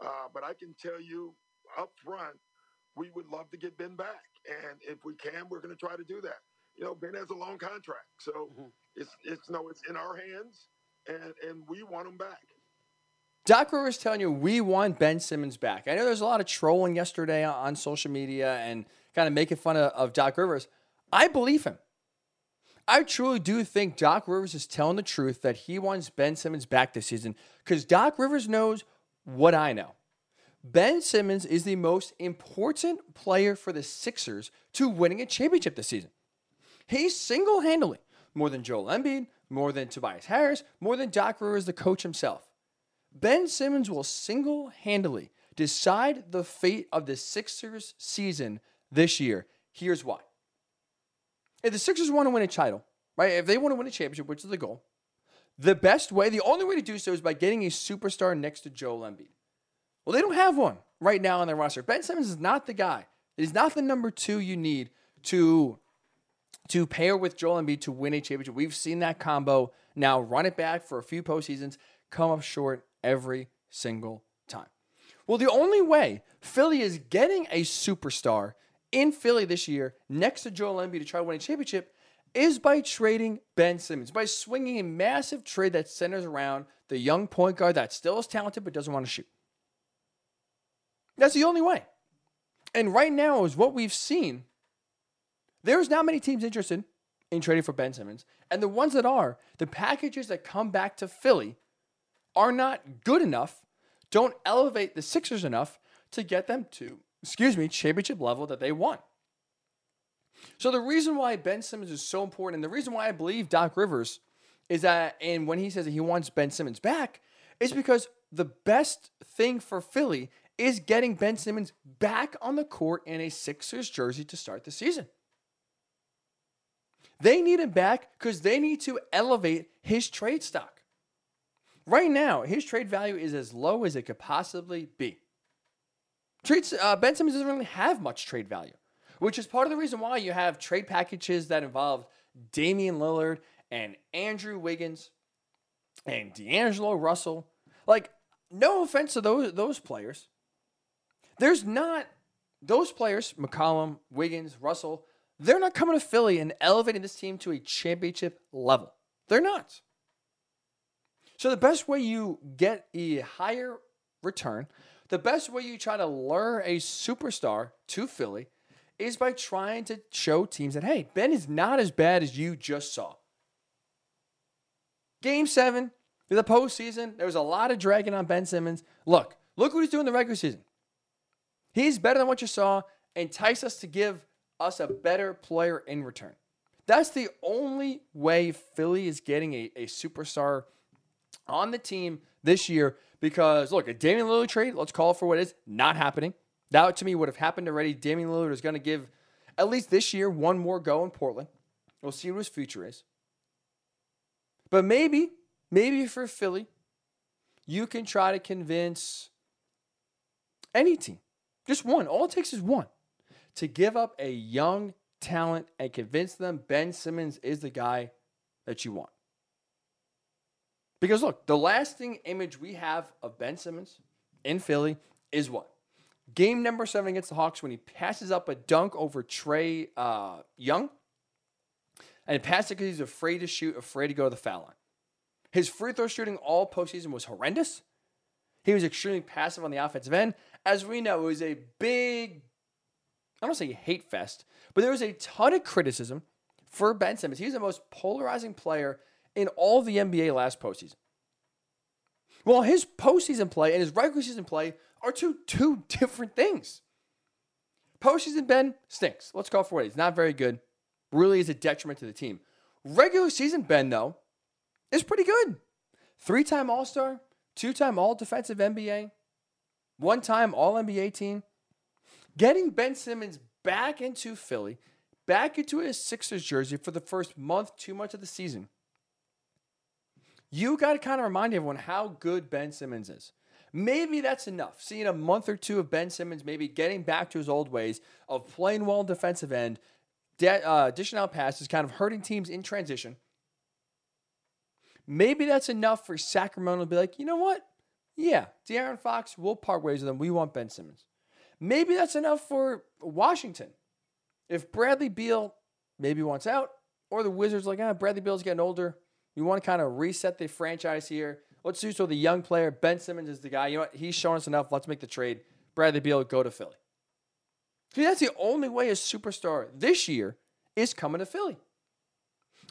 Uh, but I can tell you up front, we would love to get Ben back, and if we can, we're going to try to do that. You know, Ben has a long contract, so mm-hmm. it's it's no, it's in our hands, and and we want him back. Doc Rivers telling you we want Ben Simmons back. I know there's a lot of trolling yesterday on social media and kind of making fun of, of Doc Rivers. I believe him. I truly do think Doc Rivers is telling the truth that he wants Ben Simmons back this season because Doc Rivers knows what I know. Ben Simmons is the most important player for the Sixers to winning a championship this season. He's single handedly, more than Joel Embiid, more than Tobias Harris, more than Doc Rivers, the coach himself. Ben Simmons will single handedly decide the fate of the Sixers season this year. Here's why. If the Sixers want to win a title, right? If they want to win a championship, which is the goal, the best way, the only way to do so is by getting a superstar next to Joel Embiid. Well, they don't have one right now on their roster. Ben Simmons is not the guy. He's not the number two you need to to pair with Joel Embiid to win a championship. We've seen that combo now run it back for a few postseasons, come up short every single time. Well, the only way Philly is getting a superstar in Philly this year next to Joel Embiid to try to win a championship is by trading Ben Simmons, by swinging a massive trade that centers around the young point guard that still is talented but doesn't want to shoot. That's the only way. And right now is what we've seen. There's not many teams interested in trading for Ben Simmons. And the ones that are, the packages that come back to Philly are not good enough, don't elevate the Sixers enough to get them to, excuse me, championship level that they want. So the reason why Ben Simmons is so important, and the reason why I believe Doc Rivers is that, and when he says that he wants Ben Simmons back, is because the best thing for Philly is getting Ben Simmons back on the court in a Sixers jersey to start the season. They need him back because they need to elevate his trade stock. Right now, his trade value is as low as it could possibly be. Trades, uh, ben Simmons doesn't really have much trade value, which is part of the reason why you have trade packages that involve Damian Lillard and Andrew Wiggins and D'Angelo Russell. Like, no offense to those those players, there's not those players, McCollum, Wiggins, Russell, they're not coming to Philly and elevating this team to a championship level. They're not. So the best way you get a higher return, the best way you try to lure a superstar to Philly is by trying to show teams that, hey, Ben is not as bad as you just saw. Game seven, the postseason, there was a lot of dragging on Ben Simmons. Look, look what he's doing in the regular season. He's better than what you saw. Entice us to give us a better player in return. That's the only way Philly is getting a, a superstar on the team this year because, look, a Damian Lillard trade, let's call it for what it is, not happening. That to me would have happened already. Damian Lillard is going to give, at least this year, one more go in Portland. We'll see what his future is. But maybe, maybe for Philly, you can try to convince any team just one. All it takes is one to give up a young talent and convince them Ben Simmons is the guy that you want. Because look, the lasting image we have of Ben Simmons in Philly is what? Game number seven against the Hawks when he passes up a dunk over Trae uh, Young. And he passed it because he's afraid to shoot, afraid to go to the foul line. His free throw shooting all postseason was horrendous. He was extremely passive on the offensive end as we know, it was a big, I don't say hate fest, but there was a ton of criticism for Ben Simmons. He's the most polarizing player in all the NBA last postseason. Well, his postseason play and his regular season play are two two different things. Postseason Ben stinks. Let's call for it. He's not very good. Really is a detriment to the team. Regular season Ben, though, is pretty good. Three time All Star, two time All Defensive NBA, one time All NBA team. Getting Ben Simmons back into Philly, back into his Sixers jersey for the first month, two months of the season. You got to kind of remind everyone how good Ben Simmons is. Maybe that's enough. Seeing a month or two of Ben Simmons maybe getting back to his old ways of playing well defensive end, de- uh, dishing out passes, kind of hurting teams in transition. Maybe that's enough for Sacramento to be like, you know what? Yeah, De'Aaron Fox, we'll part ways with him. We want Ben Simmons. Maybe that's enough for Washington. If Bradley Beal maybe wants out, or the Wizards like, ah, Bradley Beal's getting older. We want to kind of reset the franchise here. Let's do so. The young player, Ben Simmons, is the guy. You know what? He's shown us enough. Let's make the trade. Bradley Beal, go to Philly. See, that's the only way a superstar this year is coming to Philly.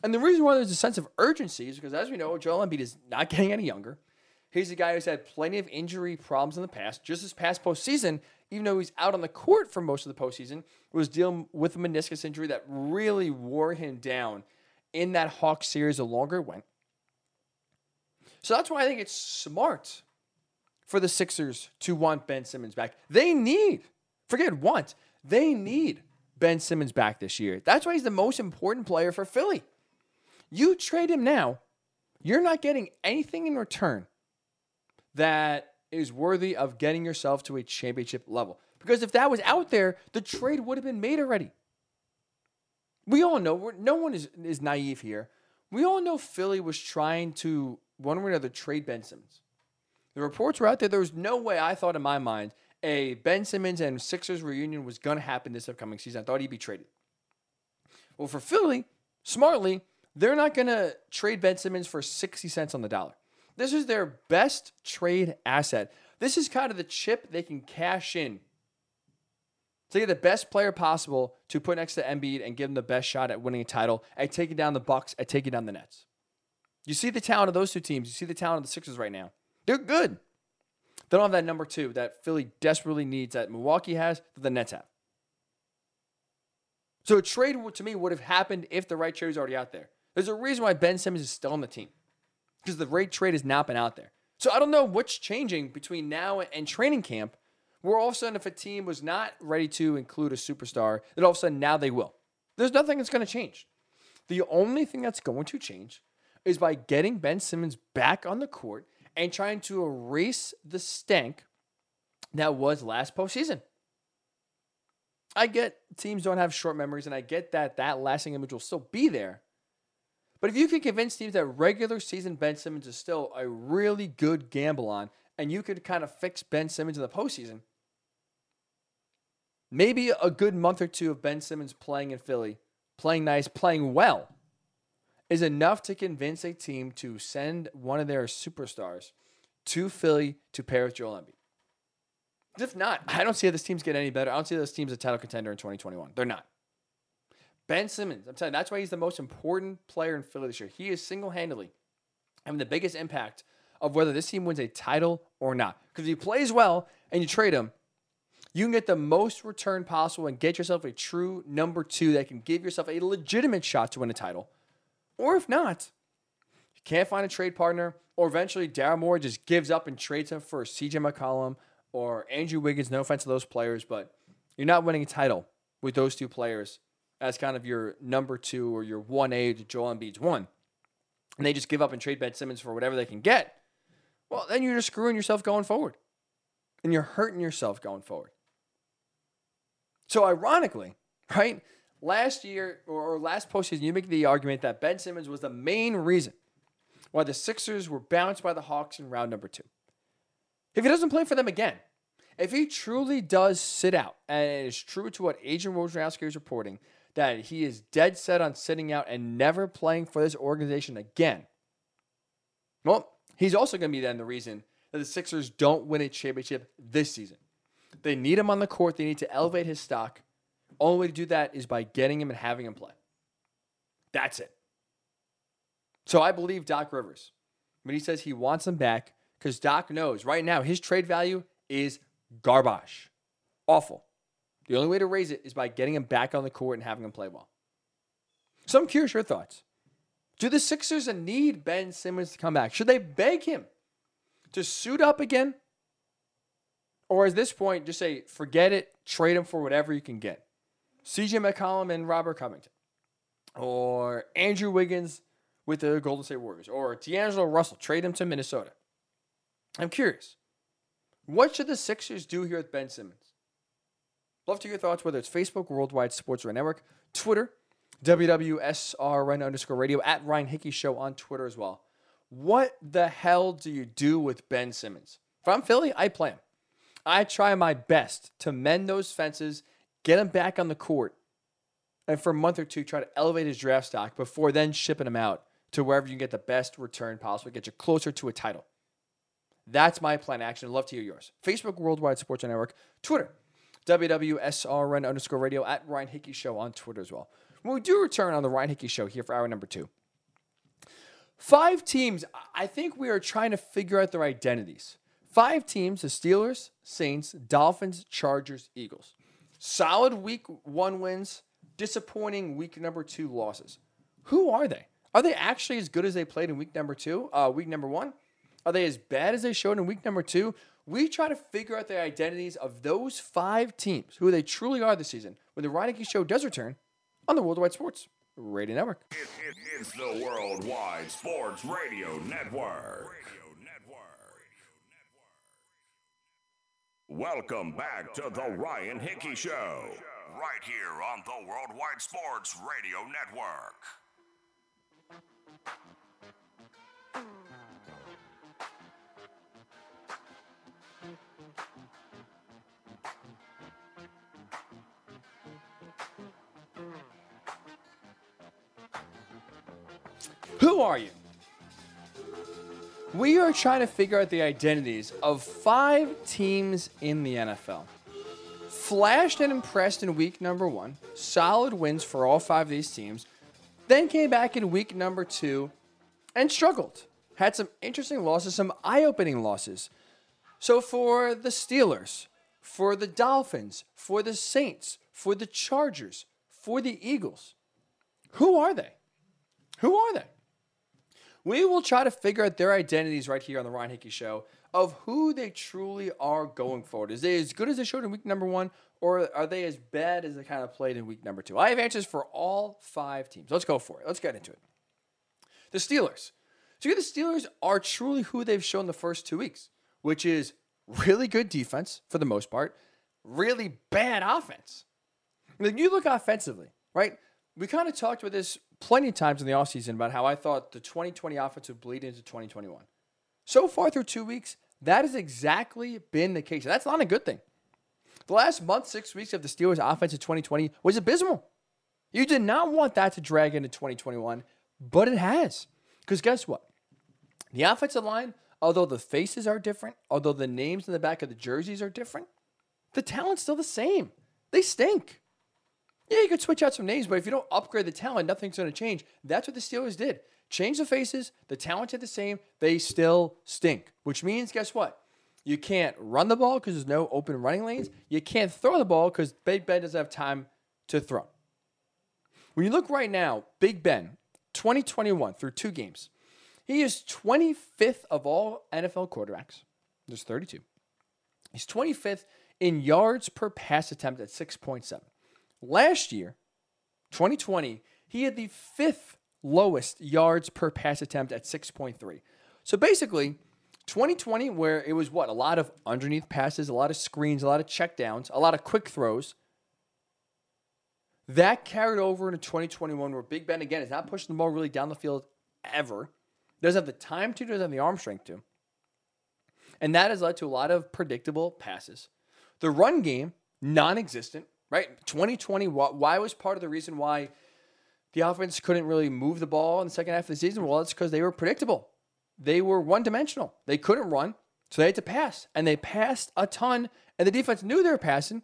And the reason why there's a sense of urgency is because, as we know, Joel Embiid is not getting any younger. He's a guy who's had plenty of injury problems in the past. Just this past postseason, even though he's out on the court for most of the postseason, was dealing with a meniscus injury that really wore him down in that Hawks series the longer it went. So that's why I think it's smart for the Sixers to want Ben Simmons back. They need, forget want, they need Ben Simmons back this year. That's why he's the most important player for Philly. You trade him now, you're not getting anything in return that is worthy of getting yourself to a championship level. Because if that was out there, the trade would have been made already. We all know, no one is, is naive here. We all know Philly was trying to, one way or another, trade Ben Simmons. The reports were out there. There was no way I thought in my mind a Ben Simmons and Sixers reunion was going to happen this upcoming season. I thought he'd be traded. Well, for Philly, smartly, they're not going to trade Ben Simmons for 60 cents on the dollar. This is their best trade asset This is kind of the chip they can cash in to get the best player possible to put next to Embiid and give him the best shot at winning a title, at taking down the Bucks, at taking down the Nets. You see the talent of those two teams. You see the talent of the Sixers right now. They're good. They don't have that number two that Philly desperately needs that Milwaukee has that the Nets have. So a trade to me would have happened if the right trade was already out there. There's a reason why Ben Simmons is still on the team because the right trade has not been out there. So I don't know what's changing between now and training camp where all of a sudden if a team was not ready to include a superstar, then all of a sudden now they will. There's nothing that's going to change. The only thing that's going to change is by getting Ben Simmons back on the court and trying to erase the stank that was last postseason. I get teams don't have short memories, and I get that that lasting image will still be there. But if you can convince teams that regular season Ben Simmons is still a really good gamble on, and you could kind of fix Ben Simmons in the postseason, maybe a good month or two of Ben Simmons playing in Philly, playing nice, playing well, is enough to convince a team to send one of their superstars to Philly to pair with Joel Embiid. If not, I don't see how this team's get any better. I don't see this team's a title contender in 2021. They're not. Ben Simmons, I'm telling you, that's why he's the most important player in Philly this year. He is single handedly having the biggest impact of whether this team wins a title or not. Because if he plays well and you trade him, you can get the most return possible and get yourself a true number two that can give yourself a legitimate shot to win a title. Or if not, you can't find a trade partner, or eventually Daryl Morey just gives up and trades him for CJ McCollum or Andrew Wiggins. No offense to those players, but you're not winning a title with those two players as kind of your number two or your one A to Joel Embiid's one. And they just give up and trade Ben Simmons for whatever they can get. Well, then you're just screwing yourself going forward. And you're hurting yourself going forward. So ironically, right? last year or last postseason, you make the argument that Ben Simmons was the main reason why the Sixers were bounced by the Hawks in round number two. If he doesn't play for them again, if he truly does sit out, and it is true to what Adrian Wojnarowski is reporting, that he is dead set on sitting out and never playing for this organization again, well, he's also going to be then the reason that the Sixers don't win a championship this season. They need him on the court. They need to elevate his stock. Only way to do that is by getting him and having him play. That's it. So I believe Doc Rivers when he says he wants him back because Doc knows right now his trade value is garbage. Awful. The only way to raise it is by getting him back on the court and having him play well. So I'm curious your thoughts. Do the Sixers need Ben Simmons to come back? Should they beg him to suit up again? Or at this point, just say, forget it, trade him for whatever you can get? CJ McCollum and Robert Covington, or Andrew Wiggins with the Golden State Warriors, or D'Angelo Russell, trade him to Minnesota. I'm curious. What should the Sixers do here with Ben Simmons? Love to hear your thoughts, whether it's Facebook, Worldwide Sports Radio Network, Twitter, WWSRN underscore radio, at Ryan Hickey Show on Twitter as well. What the hell do you do with Ben Simmons? If I'm Philly, I play him. I try my best to mend those fences get him back on the court, and for a month or two, try to elevate his draft stock before then shipping him out to wherever you can get the best return possible, get you closer to a title. That's my plan action. I'd love to hear yours. Facebook Worldwide Sports Network, Twitter, WWSRN underscore radio at Ryan Hickey Show on Twitter as well. When we do return on the Ryan Hickey Show here for hour number two, five teams, I think we are trying to figure out their identities. Five teams the Steelers, Saints, Dolphins, Chargers, Eagles. Solid week one wins, disappointing week number two losses. Who are they? Are they actually as good as they played in week number two, uh, week number one? Are they as bad as they showed in week number two? We try to figure out the identities of those five teams, who they truly are this season, when the Ryan Hickey Show does return on the Worldwide Sports Radio Network. It, it, it's the Worldwide Sports Radio Network. Welcome back to the Ryan Hickey Show, right here on the Worldwide Sports Radio Network. Who are you? We are trying to figure out the identities of five teams in the NFL. Flashed and impressed in week number one, solid wins for all five of these teams, then came back in week number two and struggled. Had some interesting losses, some eye opening losses. So for the Steelers, for the Dolphins, for the Saints, for the Chargers, for the Eagles, who are they? Who are they? We will try to figure out their identities right here on the Ryan Hickey Show of who they truly are going forward. Is they as good as they showed in week number one, or are they as bad as they kind of played in week number two? I have answers for all five teams. Let's go for it. Let's get into it. The Steelers. So the Steelers are truly who they've shown the first two weeks, which is really good defense for the most part, really bad offense. Like you look offensively, right? We kind of talked about this plenty of times in the offseason about how I thought the 2020 offense would bleed into 2021. So far through two weeks, that has exactly been the case. That's not a good thing. The last month, six weeks of the Steelers' offense in 2020 was abysmal. You did not want that to drag into 2021, but it has. Because guess what? The offensive line, although the faces are different, although the names in the back of the jerseys are different, the talent's still the same. They stink. Yeah, you could switch out some names, but if you don't upgrade the talent, nothing's going to change. That's what the Steelers did. Change the faces, the talent are the same, they still stink. Which means, guess what? You can't run the ball because there's no open running lanes. You can't throw the ball because Big Ben doesn't have time to throw. When you look right now, Big Ben, 2021 through two games, he is 25th of all NFL quarterbacks. There's 32. He's 25th in yards per pass attempt at 6.7. Last year, 2020, he had the fifth lowest yards per pass attempt at 6.3. So basically, 2020, where it was what? A lot of underneath passes, a lot of screens, a lot of checkdowns, a lot of quick throws. That carried over into 2021, where Big Ben, again, is not pushing the ball really down the field ever. Doesn't have the time to, doesn't have the arm strength to. And that has led to a lot of predictable passes. The run game, non existent right? 2020, why was part of the reason why the offense couldn't really move the ball in the second half of the season? Well, it's because they were predictable. They were one dimensional. They couldn't run, so they had to pass. And they passed a ton, and the defense knew they were passing,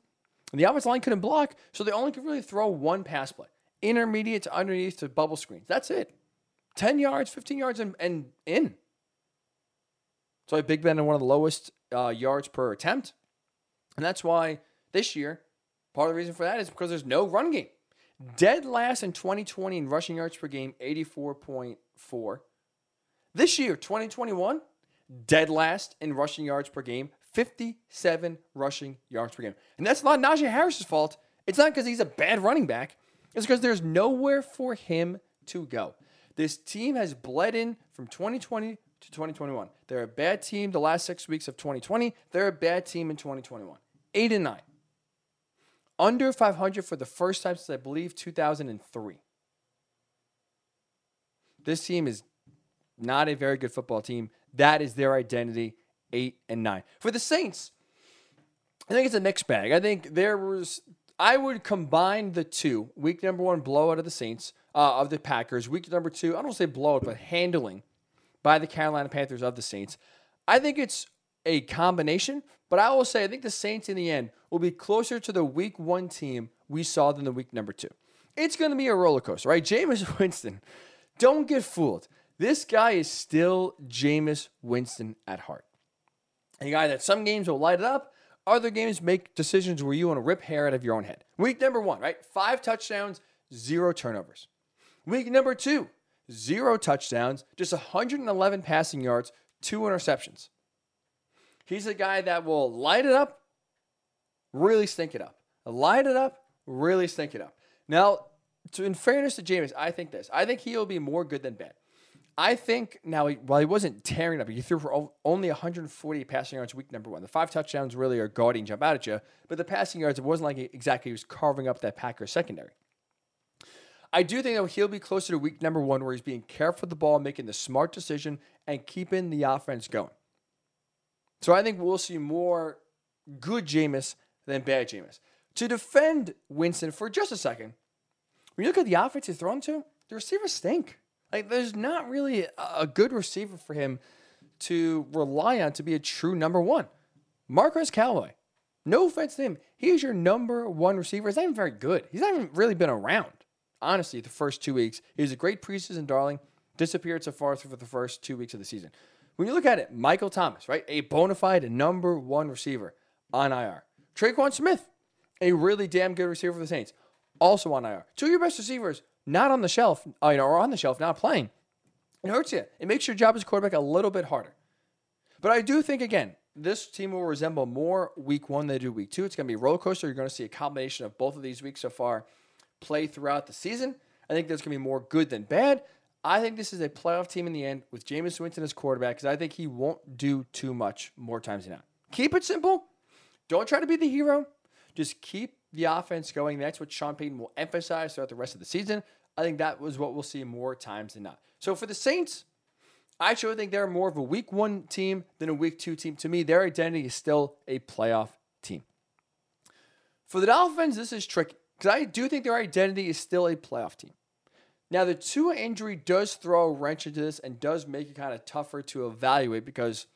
and the offense line couldn't block, so they only could really throw one pass play intermediate to underneath to bubble screens. That's it. 10 yards, 15 yards, and, and in. So Big Ben had one of the lowest uh, yards per attempt. And that's why this year Part of the reason for that is because there's no run game. Dead last in 2020 in rushing yards per game, 84.4. This year, 2021, dead last in rushing yards per game, 57 rushing yards per game. And that's not Najee Harris's fault. It's not because he's a bad running back. It's because there's nowhere for him to go. This team has bled in from 2020 to 2021. They're a bad team the last six weeks of 2020. They're a bad team in 2021. Eight and nine under 500 for the first time since I believe 2003. This team is not a very good football team. That is their identity, eight and nine. For the Saints, I think it's a mixed bag. I think there was, I would combine the two. Week number one, blowout of the Saints, uh, of the Packers. Week number two, I don't say blowout, but handling by the Carolina Panthers of the Saints. I think it's a combination, but I will say I think the Saints in the end will be closer to the week one team we saw than the week number two. It's going to be a roller coaster, right? Jameis Winston, don't get fooled. This guy is still Jameis Winston at heart. A guy that some games will light it up, other games make decisions where you want to rip hair out of your own head. Week number one, right? Five touchdowns, zero turnovers. Week number two, zero touchdowns, just 111 passing yards, two interceptions. He's a guy that will light it up, really stink it up. Light it up, really stink it up. Now, to, in fairness to Jameis, I think this. I think he'll be more good than bad. I think now, while he wasn't tearing up, he threw for only 140 passing yards week number one. The five touchdowns really are guarding jump out at you, but the passing yards, it wasn't like exactly he was carving up that Packers secondary. I do think that he'll be closer to week number one where he's being careful with the ball, making the smart decision, and keeping the offense going. So I think we'll see more good Jameis than bad Jameis. To defend Winston for just a second, when you look at the offense he's thrown to, the receivers stink. Like there's not really a good receiver for him to rely on to be a true number one. Marquez Callaway. No offense to him. He is your number one receiver. He's not even very good. He's not even really been around, honestly, the first two weeks. He was a great preseason darling, disappeared so far through for the first two weeks of the season. When you look at it, Michael Thomas, right? A bona fide number one receiver on IR. Tre'Quan Smith, a really damn good receiver for the Saints, also on IR. Two of your best receivers, not on the shelf, you know, or on the shelf, not playing. It hurts you. It makes your job as quarterback a little bit harder. But I do think, again, this team will resemble more week one than they do week two. It's going to be a roller coaster. You're going to see a combination of both of these weeks so far play throughout the season. I think there's going to be more good than bad. I think this is a playoff team in the end with Jameis Winston as quarterback because I think he won't do too much more times than not. Keep it simple. Don't try to be the hero. Just keep the offense going. That's what Sean Payton will emphasize throughout the rest of the season. I think that was what we'll see more times than not. So for the Saints, I actually think they're more of a week one team than a week two team. To me, their identity is still a playoff team. For the Dolphins, this is tricky because I do think their identity is still a playoff team. Now, the Tua injury does throw a wrench into this and does make it kind of tougher to evaluate because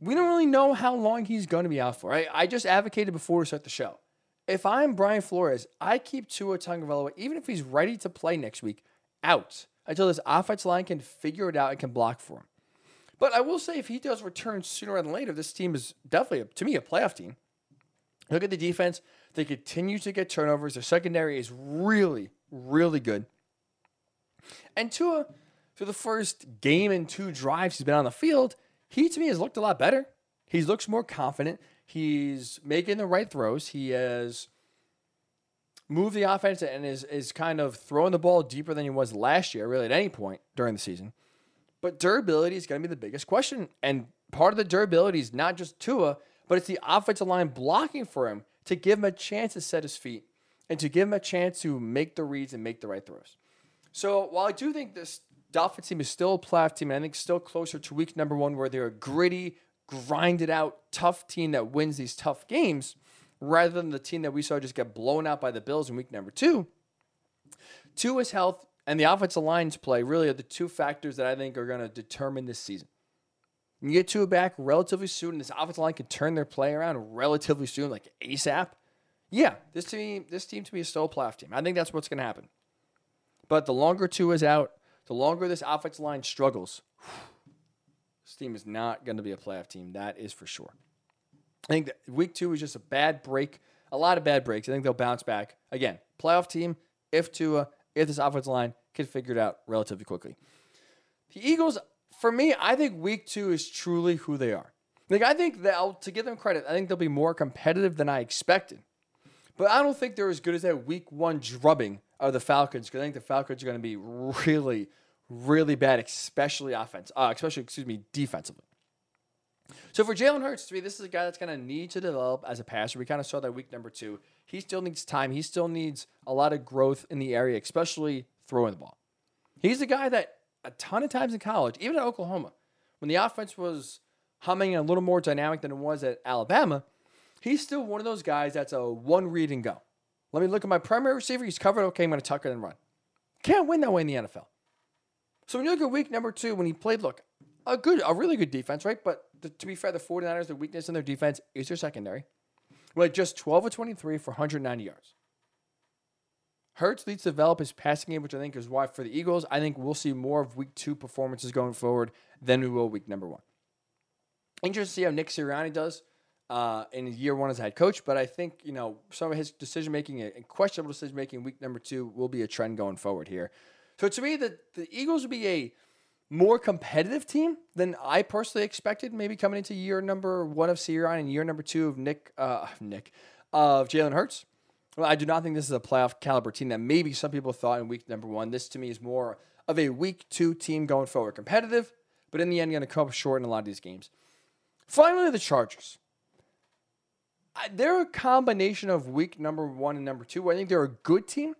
we don't really know how long he's going to be out for. I, I just advocated before we start the show. If I'm Brian Flores, I keep Tua Tagovailoa, even if he's ready to play next week, out until this offense line can figure it out and can block for him. But I will say, if he does return sooner than later, this team is definitely, to me, a playoff team. Look at the defense. They continue to get turnovers. Their secondary is really, really good. And Tua, through the first game and two drives he's been on the field, he to me has looked a lot better. He looks more confident. He's making the right throws. He has moved the offense and is, is kind of throwing the ball deeper than he was last year, really at any point during the season. But durability is going to be the biggest question. And part of the durability is not just Tua, but it's the offensive line blocking for him to give him a chance to set his feet and to give him a chance to make the reads and make the right throws. So while I do think this Dolphins team is still a playoff team, and I think still closer to week number one where they're a gritty, grinded out, tough team that wins these tough games – rather than the team that we saw just get blown out by the Bills in week number two. Two is health and the offensive line's play really are the two factors that I think are going to determine this season. You get Tua back relatively soon, and this offensive line can turn their play around relatively soon, like ASAP. Yeah, this team, this team to me is still a playoff team. I think that's what's going to happen. But the longer Tua is out, the longer this offensive line struggles, this team is not going to be a playoff team. That is for sure. I think week two was just a bad break, a lot of bad breaks. I think they'll bounce back. Again, playoff team, if Tua, if this offensive line can figure it out relatively quickly. The Eagles, for me, I think week two is truly who they are. Like I think they'll to give them credit, I think they'll be more competitive than I expected. But I don't think they're as good as that week one drubbing of the Falcons because I think the Falcons are going to be really, really bad, especially offense, uh, especially excuse me, defensively. So for Jalen Hurts, to me, this is a guy that's going to need to develop as a passer. We kind of saw that week number two. He still needs time. He still needs a lot of growth in the area, especially throwing the ball. He's a guy that a ton of times in college, even at Oklahoma, when the offense was humming and a little more dynamic than it was at Alabama, he's still one of those guys that's a one read and go. Let me look at my primary receiver. He's covered. Okay, I'm going to tuck it and run. Can't win that way in the NFL. So when you look at week number two, when he played, look, a good, a really good defense, right? But the, to be fair, the 49ers, the weakness in their defense is their secondary. Like just 12 of 23 for 190 yards. Hurts needs to develop his passing game, which I think is why for the Eagles, I think we'll see more of week two performances going forward than we will week number one. Interesting to see how Nick Sirianni does uh, in year one as head coach, but I think, you know, some of his decision making and questionable decision making week number two will be a trend going forward here. So to me, the, the Eagles will be a more competitive team than I personally expected. Maybe coming into year number one of Sirianni and year number two of Nick, uh, Nick, of Jalen Hurts. Well, I do not think this is a playoff caliber team that maybe some people thought in week number one. This to me is more of a week two team going forward, competitive, but in the end, going to come short in a lot of these games. Finally, the Chargers. They're a combination of week number one and number two. I think they're a good team.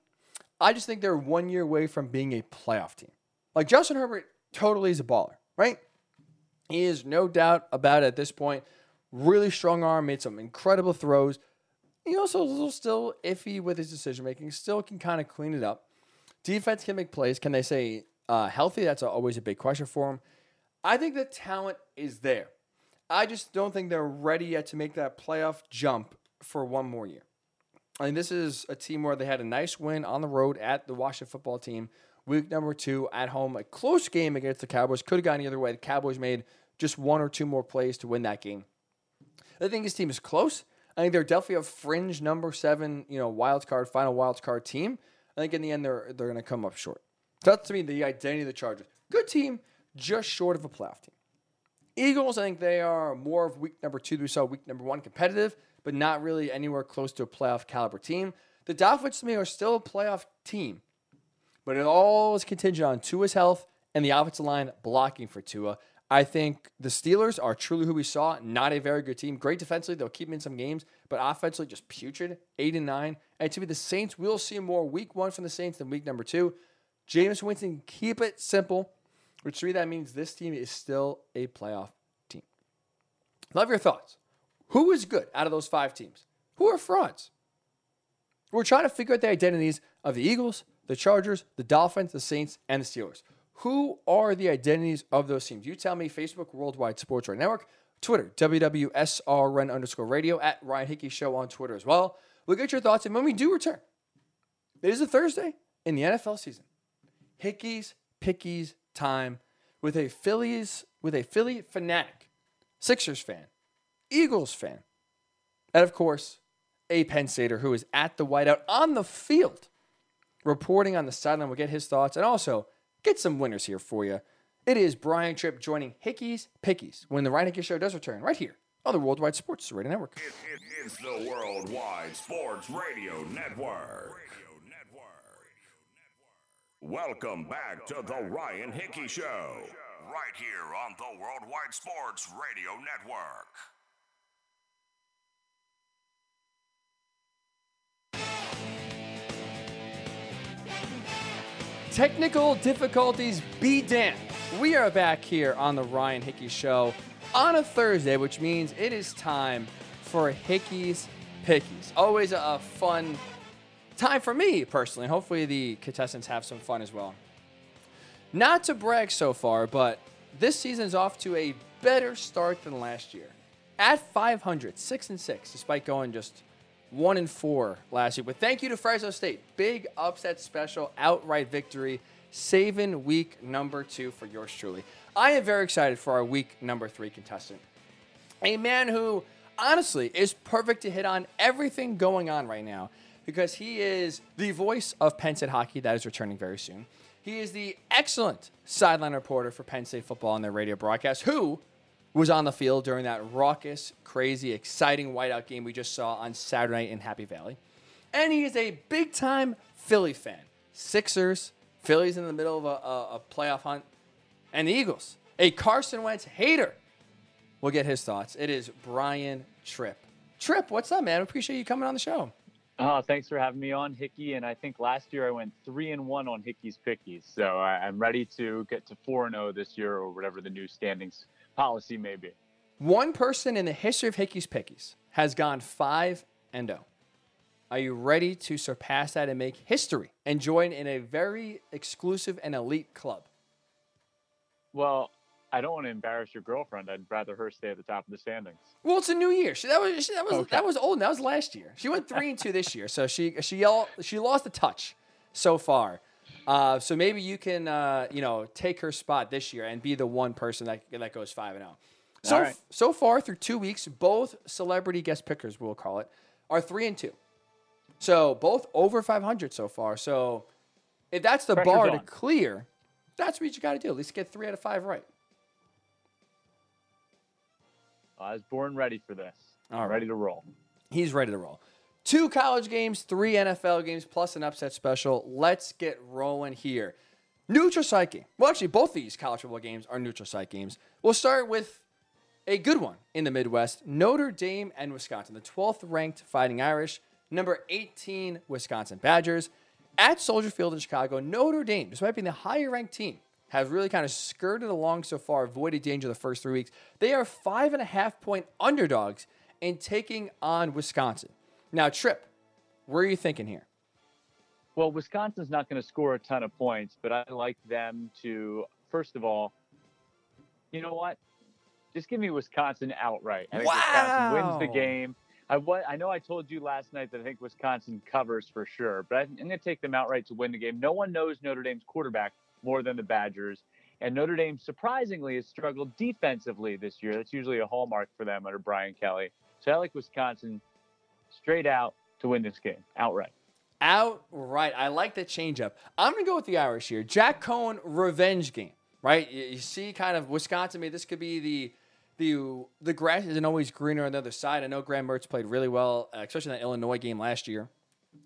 I just think they're one year away from being a playoff team. Like Justin Herbert totally is a baller, right? He is no doubt about it at this point. Really strong arm, made some incredible throws. He also still iffy with his decision making. Still can kind of clean it up. Defense can make plays. Can they say uh, healthy? That's always a big question for him. I think the talent is there. I just don't think they're ready yet to make that playoff jump for one more year. I mean, this is a team where they had a nice win on the road at the Washington football team. Week number two at home, a close game against the Cowboys. Could have gone either way. The Cowboys made just one or two more plays to win that game. I think this team is close. I think they're definitely a fringe number seven, you know, wild card, final wild card team. I think in the end they're they're going to come up short. That's to me the identity of the Chargers. Good team, just short of a playoff team. Eagles, I think they are more of week number two. We saw week number one competitive, but not really anywhere close to a playoff caliber team. The Dolphins to me are still a playoff team, but it all is contingent on Tua's health and the offensive line blocking for Tua. I think the Steelers are truly who we saw. Not a very good team. Great defensively, they'll keep them in some games, but offensively just putrid. Eight and nine. And to be the Saints, we'll see more week one from the Saints than week number two. Jameis Winston, keep it simple. Which to me that means this team is still a playoff team. Love your thoughts. Who is good out of those five teams? Who are frauds? We're trying to figure out the identities of the Eagles, the Chargers, the Dolphins, the Saints, and the Steelers. Who are the identities of those teams? You tell me Facebook, Worldwide Sports Radio Network, Twitter, WWSRN underscore radio, at Ryan Hickey Show on Twitter as well. We'll get your thoughts. And when we do return, it is a Thursday in the NFL season. Hickey's Pickies time with a Phillies, with a Philly fanatic, Sixers fan, Eagles fan, and of course, a Penn Stater who is at the whiteout on the field, reporting on the sideline. We'll get his thoughts and also get some winners here for you. It is Brian Tripp joining Hickey's Pickies when the Ryan Hickey Show does return right here on the Worldwide Sports Radio Network. It, it, it's the Worldwide Sports Radio Network. Welcome back to the Ryan Hickey Show, right here on the Worldwide Sports Radio Network. Technical difficulties be damned. We are back here on the Ryan Hickey Show on a Thursday, which means it is time for Hickey's Pickies. Always a fun time for me personally. Hopefully, the contestants have some fun as well. Not to brag so far, but this season is off to a better start than last year. At 500, 6 and 6, despite going just 1 and 4 last year. But thank you to Fresno State. Big upset special, outright victory, saving week number two for yours truly. I am very excited for our week number three contestant. A man who, honestly, is perfect to hit on everything going on right now because he is the voice of Penn State hockey that is returning very soon. He is the excellent sideline reporter for Penn State football on their radio broadcast, who was on the field during that raucous, crazy, exciting whiteout game we just saw on Saturday night in Happy Valley. And he is a big time Philly fan. Sixers, Phillies in the middle of a, a, a playoff hunt, and the Eagles. A Carson Wentz hater. We'll get his thoughts. It is Brian Tripp. Tripp, what's up, man? Appreciate you coming on the show. Oh, thanks for having me on, Hickey. And I think last year I went three and one on Hickey's Pickies, so I, am ready to get to four and zero this year, or whatever the new standings policy may be. One person in the history of Hickey's Pickies has gone five and zero. Are you ready to surpass that and make history and join in a very exclusive and elite club? Well, I don't want to embarrass your girlfriend. I'd rather her stay at the top of the standings. Well, it's a new year. She, that was she, that was okay. that was old. That was last year. She went three and two this year, so she she she lost the touch so far. Uh, so maybe you can uh, you know take her spot this year and be the one person that that goes five and zero. Oh. So right. so far through two weeks, both celebrity guest pickers, we'll call it, are three and two. So both over five hundred so far. So if that's the Pressure's bar on. to clear, that's what you got to do. At least get three out of five right. I was born ready for this. All right. Ready to roll. He's ready to roll. Two college games, three NFL games, plus an upset special. Let's get rolling here. Neutral site game. Well, actually, both these college football games are neutral site games. We'll start with a good one in the Midwest Notre Dame and Wisconsin, the 12th ranked Fighting Irish, number 18 Wisconsin Badgers. At Soldier Field in Chicago, Notre Dame, despite being the higher ranked team, have really kind of skirted along so far, avoided danger the first three weeks. They are five and a half point underdogs in taking on Wisconsin. Now, Tripp, where are you thinking here? Well, Wisconsin's not going to score a ton of points, but I like them to, first of all, you know what? Just give me Wisconsin outright. I think Wisconsin wins the game. I, I know I told you last night that I think Wisconsin covers for sure, but I'm going to take them outright to win the game. No one knows Notre Dame's quarterback more than the Badgers. And Notre Dame, surprisingly, has struggled defensively this year. That's usually a hallmark for them under Brian Kelly. So I like Wisconsin straight out to win this game outright. Outright. I like the changeup. I'm going to go with the Irish here. Jack Coan revenge game, right? You, see kind of Wisconsin, maybe this could be the the the grass isn't always greener on the other side. I know Graham Mertz played really well, uh, especially in that Illinois game last year.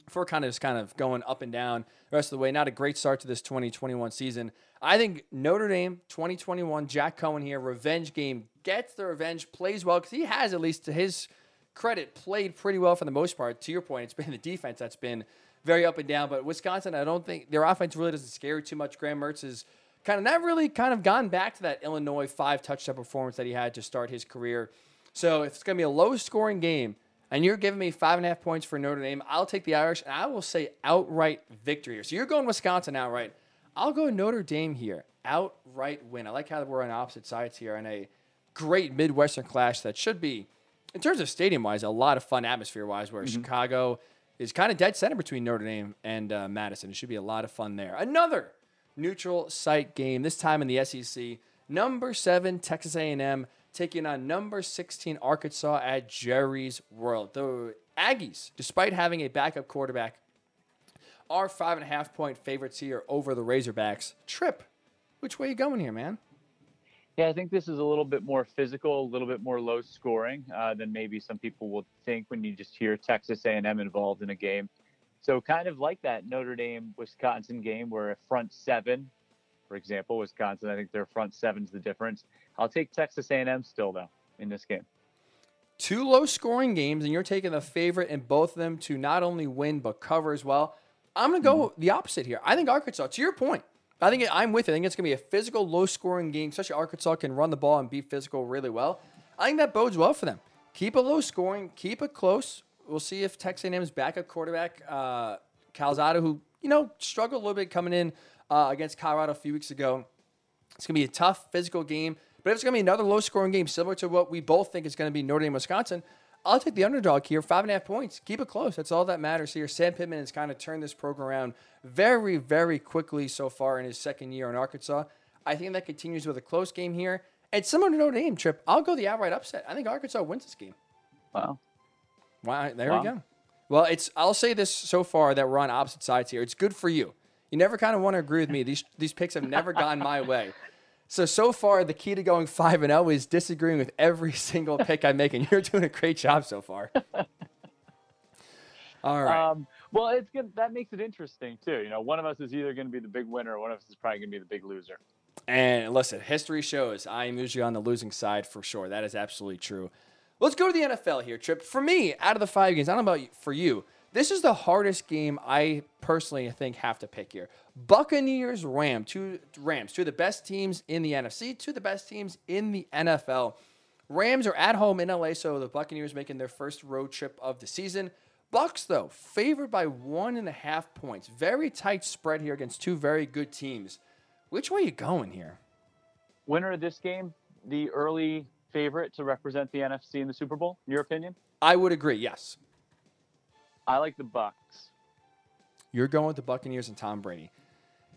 Before kind of just kind of going up and down the rest of the way. Not a great start to this 2021 season. I think Notre Dame 2021, Jack Coan here, revenge game, gets the revenge, plays well because he has, at least to his credit, played pretty well for the most part. To your point, it's been the defense that's been very up and down. But Wisconsin, I don't think their offense really doesn't scare too much. Graham Mertz is kind of not really kind of gone back to that Illinois five touchdown performance that he had to start his career. So if it's going to be a low scoring game and you're giving me five and a half points for Notre Dame, I'll take the Irish and I will say outright victory here. So you're going Wisconsin outright. I'll go Notre Dame here. Outright win. I like how we're on opposite sides here in a great Midwestern clash that should be, in terms of stadium wise, a lot of fun atmosphere wise, where Chicago is kind of dead center between Notre Dame and uh, Madison. It should be a lot of fun there. Another neutral site game, this time in the SEC. Number seven, Texas A&M taking on number 16, Arkansas at Jerry's World. The Aggies, despite having a backup quarterback, are five and a half point favorites here over the Razorbacks. Tripp, which way you going here, man? Yeah, I think this is a little bit more physical, a little bit more low scoring uh, than maybe some people will think when you just hear Texas A&M involved in a game. So kind of like that Notre Dame Wisconsin game where a front seven, for example, Wisconsin, I think their front seven's the difference. I'll take Texas A&M still though in this game. Two low scoring games, and you're taking the favorite in both of them to not only win but cover as well. I'm going to go the opposite here. I think Arkansas, to your point, I think I'm with it. I think it's going to be a physical, low scoring game, especially Arkansas can run the ball and be physical really well. I think that bodes well for them. Keep it low scoring, keep it close. We'll see if Texas A&M's backup quarterback, uh, Calzada, who, you know, struggled a little bit coming in uh, against Colorado a few weeks ago. It's going to be a tough physical game. But if it's going to be another low scoring game, similar to what we both think is going to be Notre Dame, Wisconsin, I'll take the underdog here, five and a half points. Keep it close. That's all that matters here. Sam Pittman has kind of turned this program around very, very quickly so far in his second year in Arkansas. I think that continues with a close game here. And similar to Notre Dame, Tripp, I'll go the outright upset. I think Arkansas wins this game. Wow. Wow, there Wow. we go. Well, it's I'll say this so far that we're on opposite sides here. It's good for you. You never kind of want to agree with me. These these picks have never gone my way. So so far, the key to going five and zero is disagreeing with every single pick I make, and you're doing a great job so far. All right. Um, well, it's good. That makes it interesting too. You know, one of us is either going to be the big winner, or one of us is probably going to be the big loser. And listen, history shows I am usually on the losing side for sure. That is absolutely true. Let's go to the NFL here, Tripp. For me, out of the five games, I don't know about you, for you, this is the hardest game I personally think have to pick here. Buccaneers, Rams, two Rams, two of the best teams in the NFC, two of the best teams in the NFL. Rams are at home in LA, so the Buccaneers making their first road trip of the season. Bucks, though, favored by one and a half points. Very tight spread here against two very good teams. Which way are you going here? Winner of this game, the early favorite to represent the NFC in the Super Bowl. In your opinion? I would agree. Yes, I like the Bucks. you're going with the Buccaneers and Tom Brady.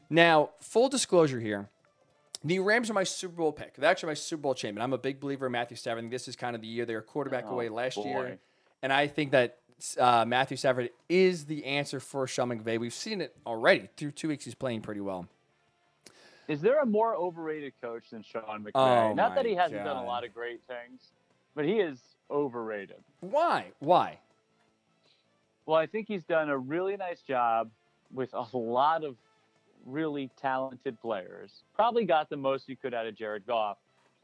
Now, full disclosure here. The Rams are my Super Bowl pick. They're actually my Super Bowl champion. I'm a big believer in Matthew Stafford. This is kind of the year they were quarterback Oh, away last boy. year. And I think that uh, Matthew Stafford is the answer for Sean McVay. We've seen it already. Through two weeks, he's playing pretty well. Is there a more overrated coach than Sean McVay? Oh, Not that he hasn't done a lot of great things, but he is overrated. Why? Why? Well, I think he's done a really nice job with a lot of really talented players. Probably got the most he could out of Jared Goff.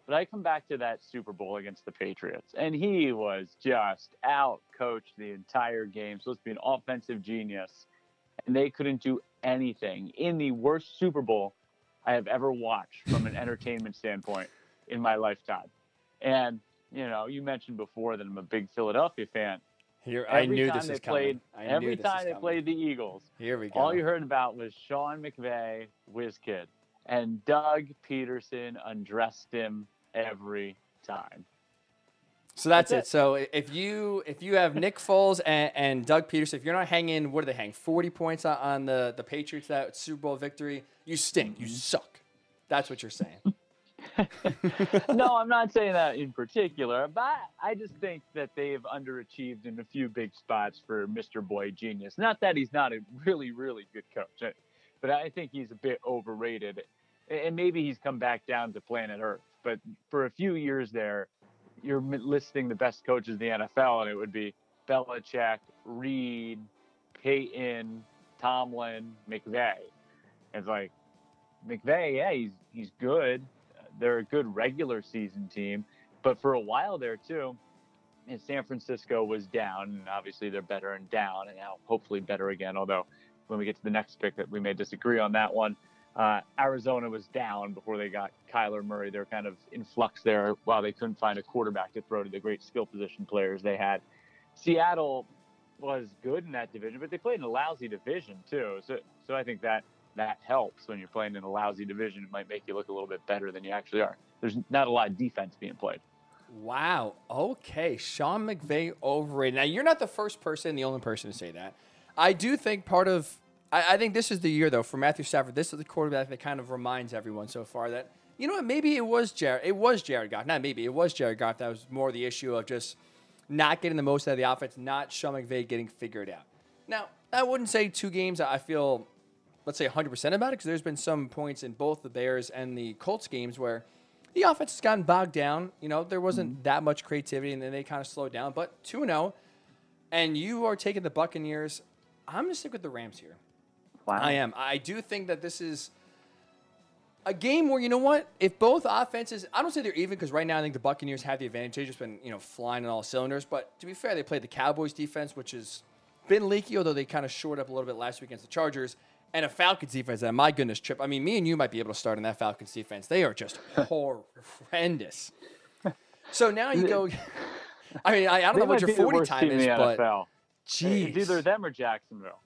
But I come back to that Super Bowl against the Patriots, and he was just out coached the entire game. Supposed to be an offensive genius, and they couldn't do anything in the worst Super Bowl I have ever watched from an entertainment standpoint in my lifetime. And you know, you mentioned before that I'm a big Philadelphia fan. Here, Every I knew this was played, coming. I every time they played the Eagles, Here we go. all you heard about was Sean McVay, whiz kid. and Doug Pederson undressed him every time. So that's, That's it. So if you if you have Nick Foles and, and Doug Pederson, if you're not hanging, what do they hang? Forty points on, on the the Patriots that Super Bowl victory. You stink. You mm-hmm. suck. That's what you're saying. no, I'm not saying that in particular, but I just think that they've underachieved in a few big spots for Mr. Boy Genius. Not that he's not a really, really good coach, eh, but I think he's a bit overrated. And maybe he's come back down to planet Earth. But for a few years there, you're listing the best coaches in the NFL, and it would be Belichick, Reid, Payton, Tomlin, McVay. It's like McVay, yeah, he's he's good. They're a good regular season team, but for a while there too, and San Francisco was down, and obviously they're better and down, and now hopefully better again. Although when we get to the next pick, that we may disagree on that one. Uh, Arizona was down before they got Kyler Murray. They're kind of in flux there while they couldn't find a quarterback to throw to the great skill position players they had. Seattle was good in that division, but they played in a lousy division too. So, so I think that that helps when you're playing in a lousy division. It might make you look a little bit better than you actually are. There's not a lot of defense being played. Wow. Okay. Sean McVay overrated. Now, you're not the first person, the only person to say that. I do think part of, I, I think this is the year, though, for Matthew Stafford. This is the quarterback that kind of reminds everyone so far that, you know what, maybe it was Jared, it was Jared Goff. Not maybe, it was Jared Goff. That was more the issue of just not getting the most out of the offense, not Sean McVay getting figured out. Now, I wouldn't say two games. I feel let's say 100% about it because there's been some points in both the Bears and the Colts games where the offense has gotten bogged down. You know, there wasn't mm-hmm. that much creativity and then they kind of slowed down. But 2 0, and you are taking the Buccaneers. I'm going to stick with the Rams here. Wow. I am. I do think that this is a game where, you know what? If both offenses, I don't say they're even because right now I think the Buccaneers have the advantage. They've just been, you know, flying on all cylinders. But to be fair, they played the Cowboys defense, which has been leaky, although they kind of shored up a little bit last week against the Chargers and a Falcons defense that, my goodness, Tripp. I mean, me and you might be able to start in that Falcons defense. They are just horrendous. So now you go. I mean, I, I don't know what your 40 time is, but. Jeez. It's either them or Jacksonville.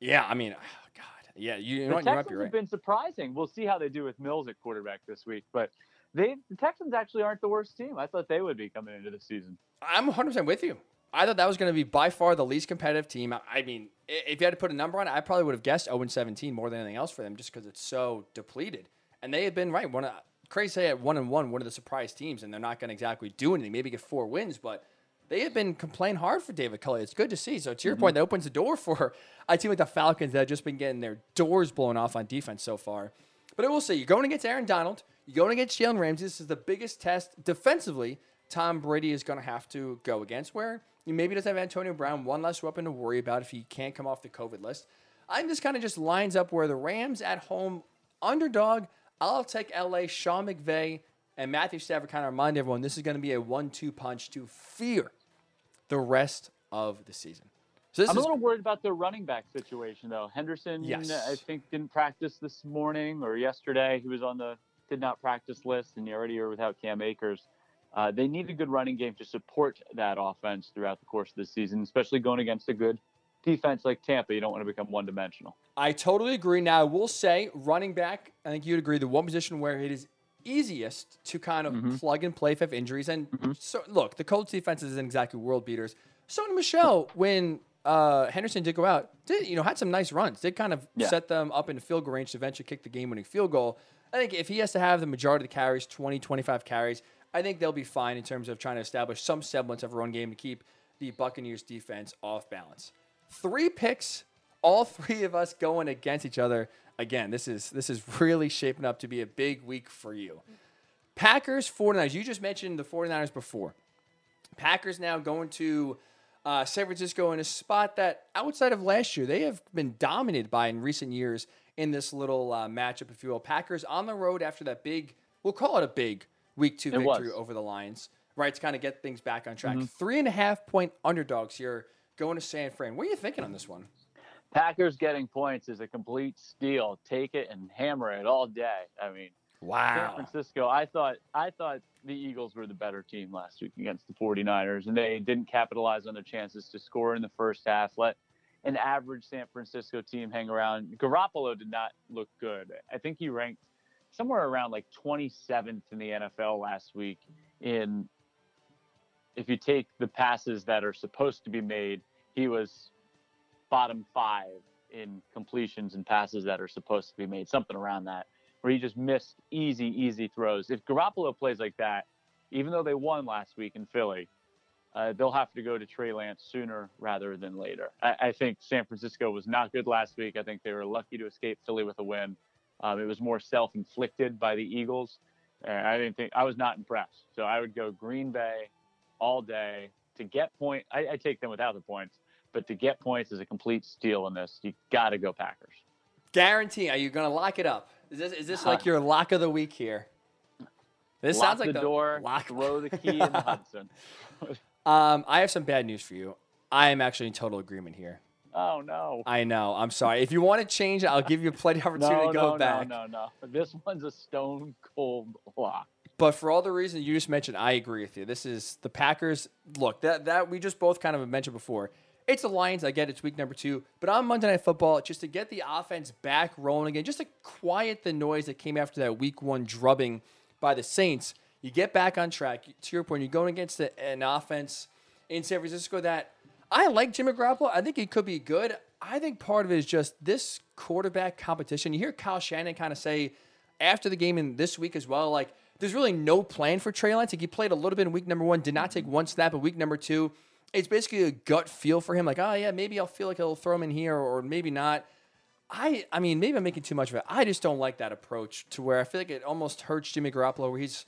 Yeah, I mean, oh God. Yeah, you, you know the what? Texans you right. have been surprising. We'll see how they do with Mills at quarterback this week, but they the Texans actually aren't the worst team. I thought they would be coming into the season. I'm 100% with you. I thought that was going to be by far the least competitive team. I mean, if you had to put a number on it, I probably would have guessed 0 17 more than anything else for them just because it's so depleted. And they had been right. One of, crazy at one and one, one of the surprise teams, and they're not going to exactly do anything. Maybe get four wins, but they have been complaining hard for David Culley. It's good to see. So to your mm-hmm. point, that opens the door for a team like the Falcons that have just been getting their doors blown off on defense so far. But I will say, you're going against Aaron Donald. You're going against Jalen Ramsey. This is the biggest test defensively Tom Brady is going to have to go against. Where he maybe doesn't have Antonio Brown, one less weapon to worry about if he can't come off the COVID list. I think this kind of just lines up where the Rams at home, underdog. I'll take LA, Sean McVay, and Matthew Stafford kind of remind everyone this is going to be a one two punch to fear the rest of the season. So I'm a little worried about the running back situation, though. Henderson, yes. I think, didn't practice this morning or yesterday. He was on the did not practice list, and you already are without Cam Akers. Uh, they need a good running game to support that offense throughout the course of the season, especially going against a good defense like Tampa. You don't want to become one dimensional. I totally agree. Now, I will say, running back, I think you'd agree, the one position where it is easiest to kind of mm-hmm. plug and play if have injuries. And mm-hmm. so, look, the Colts defense isn't exactly world beaters. Sony Michel, when uh, Henderson did go out, did you know had some nice runs. Did kind of yeah. set them up into field goal range to eventually kick the game-winning field goal. I think if he has to have the majority of the carries, 20, 25 carries, I think they'll be fine in terms of trying to establish some semblance of a run game to keep the Buccaneers defense off balance. Three picks, all three of us going against each other. Again, this is this is really shaping up to be a big week for you. Packers, 49ers. You just mentioned the 49ers before. Packers now going to uh, San Francisco in a spot that outside of last year, they have been dominated by in recent years in this little uh, matchup, if you will. Packers on the road after that big, we'll call it a big week two it victory was. over the Lions, right? To kind of get things back on track. Mm-hmm. Three and a half point underdogs here going to San Fran. What are you thinking on this one? Packers getting points is a complete steal. Take it and hammer it all day. I mean, wow. San Francisco, I thought I thought the Eagles were the better team last week against the 49ers and they didn't capitalize on their chances to score in the first half. Let an average San Francisco team hang around. Garoppolo did not look good. I think he ranked somewhere around like 27th in the NFL last week in if you take the passes that are supposed to be made, he was bottom 5 in completions and passes that are supposed to be made, something around that, where he just missed easy easy throws. If Garoppolo plays like that, even though they won last week in Philly, uh, they'll have to go to Trey Lance sooner rather than later. I, I, think San Francisco was not good last week. I think they were lucky to escape Philly with a win. Um, it was more self-inflicted by the Eagles. And I didn't think I was not impressed. So I would go Green Bay all day to get point. I, I take them without the points, but to get points is a complete steal in this. You got to go Packers. Guarantee. Are you going to lock it up? Is this is this like your lock of the week here? This sounds like the, the door. Lock. Throw the key in the Hudson. Um, I have some bad news for you. I am actually in total agreement here. Oh no! I know. I'm sorry. If you want to change it, I'll give you plenty of opportunity no, to go no, back. No, no, no. This one's a stone cold lock. But for all the reasons you just mentioned, I agree with you. This is the Packers. Look, that that we just both kind of mentioned before. It's the Lions. I get it's week number two, but on Monday Night Football, just to get the offense back rolling again, just to quiet the noise that came after that week one drubbing by the Saints, you get back on track. To your point, you're going against an offense in San Francisco that I like Jimmy Garoppolo. I think he could be good. I think part of it is just this quarterback competition. You hear Kyle Shanahan kind of say after the game in this week as well, like there's really no plan for Trey Lance. Like he played a little bit in week number one, did not take one snap in week number two. It's basically a gut feel for him, like, oh yeah, maybe I'll feel like I'll throw him in here, or maybe not. I I mean, maybe I'm making too much of it. I just don't like that approach to where I feel like it almost hurts Jimmy Garoppolo, where he's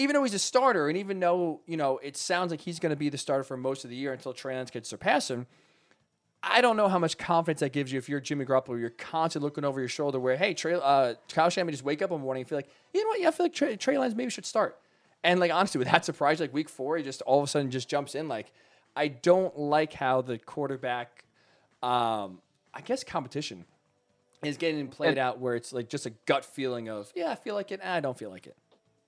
even though he's a starter, and even though you know it sounds like he's going to be the starter for most of the year until Trey Lance could surpass him, I don't know how much confidence that gives you if you're Jimmy Garoppolo. You're constantly looking over your shoulder, where hey, Trey, uh, Kyle Shanahan just wake up one morning and feel like you know what, yeah, I feel like Trey, Trey Lance maybe should start. And like honestly, with that surprise, like week four, he just all of a sudden just jumps in. Like I don't like how the quarterback, um, I guess competition is getting played out where it's like just a gut feeling of yeah, I feel like it, I don't feel like it.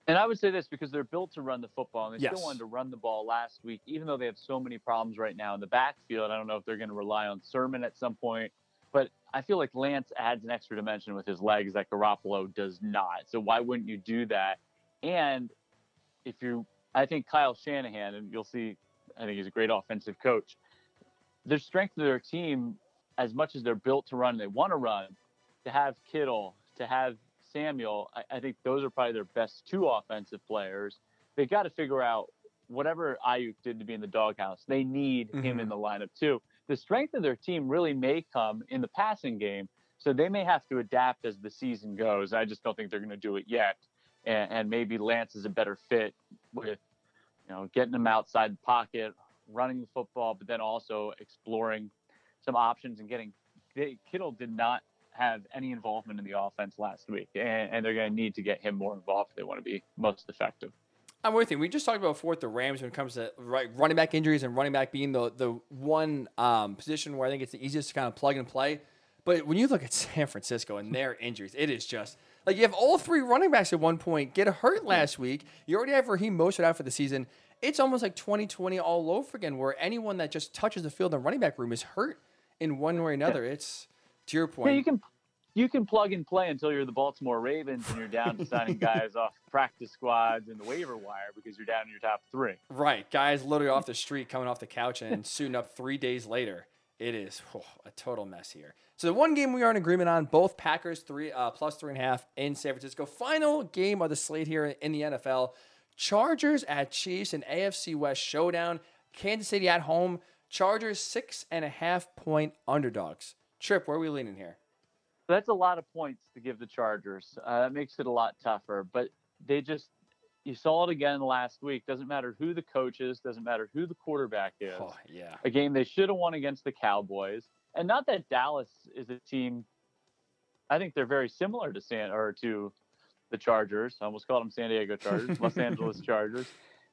And I would say this because they're built to run the football, and they yes. still wanted to run the ball last week, even though they have so many problems right now in the backfield. I don't know if they're going to rely on Sermon at some point, but I feel like Lance adds an extra dimension with his legs that Garoppolo does not. So why wouldn't you do that? And if you, I think Kyle Shanahan, and you'll see, I think he's a great offensive coach. Their strength of their team, as much as they're built to run, they want to run, to have Kittle, to have Samuel, I, I think those are probably their best two offensive players. They got to figure out whatever Aiyuk did to be in the doghouse. They need mm-hmm. him in the lineup too. The strength of their team really may come in the passing game, so they may have to adapt as the season goes. I just don't think they're going to do it yet. And, and maybe Lance is a better fit with, you know, getting him outside the pocket, running the football, but then also exploring some options and getting. Kittle did not have any involvement in the offense last week, and, and they're going to need to get him more involved if they want to be most effective. I'm with you. We just talked about before with the Rams when it comes to right, running back injuries and running back being the the one um, position where I think it's the easiest to kind of plug and play. But when you look at San Francisco and their injuries, it is just like you have all three running backs at one point get hurt last week. You already have Raheem Mostert out for the season. It's almost like 2020 all over again, where anyone that just touches the field in the running back room is hurt in one way or another. Yeah. It's to your point. Yeah, you can you can plug and play until you're the Baltimore Ravens and you're down to signing guys off practice squads and the waiver wire because you're down in your top three. Right, guys literally off the street coming off the couch and suiting up three days later. It is oh, a total mess here. So the one game we are in agreement on, both Packers three uh, plus three and a half in San Francisco. Final game of the slate here in the NFL: Chargers at Chiefs, an AFC West showdown. Kansas City at home. Chargers six and a half point underdogs. Tripp, where are we leaning here? that's a lot of points to give the Chargers. Uh, that makes it a lot tougher. But they just, you saw it again last week. Doesn't matter who the coach is, doesn't matter who the quarterback is. Oh, yeah. A game they should have won against the Cowboys. And not that Dallas is a team. I think they're very similar to San or to the Chargers. I almost called them San Diego Chargers, Los Angeles Chargers.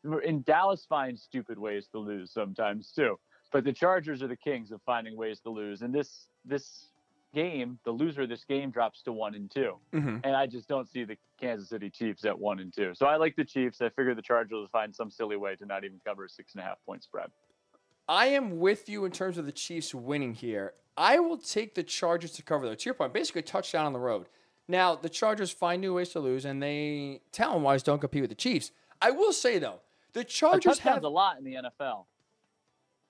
And Dallas finds stupid ways to lose sometimes too. But the Chargers are the kings of finding ways to lose. And this this game, the loser of this game drops to one and 2 mm-hmm. and I just don't see the Kansas City Chiefs at one and two. So I like the Chiefs. I figure the Chargers will find some silly way to not even cover a six and a half point spread. I am with you in terms of the Chiefs winning here. I will take the Chargers to cover though. To your point, basically a touchdown on the road. Now the Chargers find new ways to lose, and they talent wise don't compete with the Chiefs. I will say though, the Chargers have a lot in the NFL.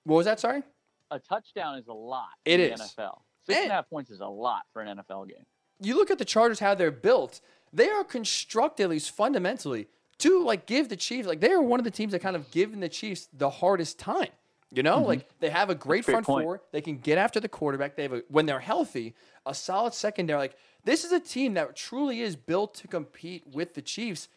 What was that? Sorry. A touchdown is a lot It in is. the NFL. Six and And- a half points is a lot for an NFL game. you look at the Chargers how they're built. They are constructed at least fundamentally to like give the Chiefs like they are one of the teams that kind of given the Chiefs the hardest time. You know, mm-hmm. like they have a great Great front point. four. They can get after the quarterback. They have a, when they're healthy, a solid secondary. Like this is a team that truly is built to compete with the Chiefs.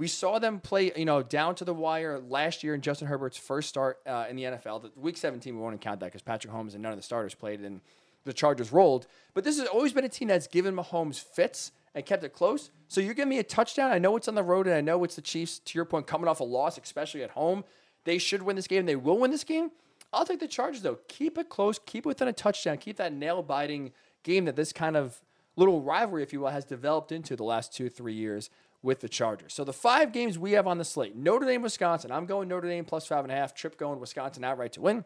We saw them play, you know, down to the wire last year in Justin Herbert's first start uh, in the NFL. The Week 17, we won't count that because Patrick Mahomes and none of the starters played, and the Chargers rolled. But this has always been a team that's given Mahomes fits and kept it close. So you're giving me a touchdown. I know it's on the road, and I know it's the Chiefs. To your point, coming off a loss, especially at home, they should win this game. They will win this game. I'll take the Chargers though. Keep it close. Keep it within a touchdown. Keep that nail biting game that this kind of little rivalry, if you will, has developed into the last two, three years with the Chargers. So the five games we have on the slate: Notre Dame, Wisconsin. I'm going Notre Dame plus five and a half. Tripp going Wisconsin outright to win.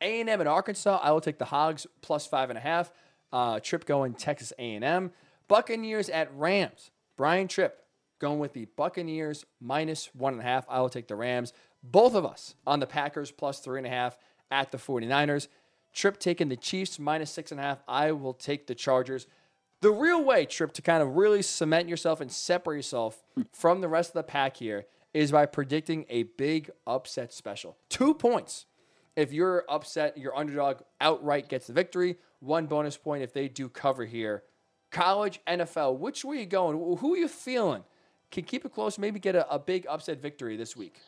A&M and Arkansas. I will take the Hogs plus five and a half. Uh, Tripp going Texas A&M. Buccaneers at Rams. Brian Tripp going with the Buccaneers minus one and a half. I will take the Rams. Both of us on the Packers plus three and a half at the 49ers. Tripp taking the Chiefs minus six and a half. I will take the Chargers. The real way, Tripp, to kind of really cement yourself and separate yourself from the rest of the pack here is by predicting a big upset special. Two points if you're upset, your underdog outright gets the victory. One bonus point if they do cover here. College, NFL, which way you going? Who are you feeling? Can keep it close, maybe get a, a big upset victory this week.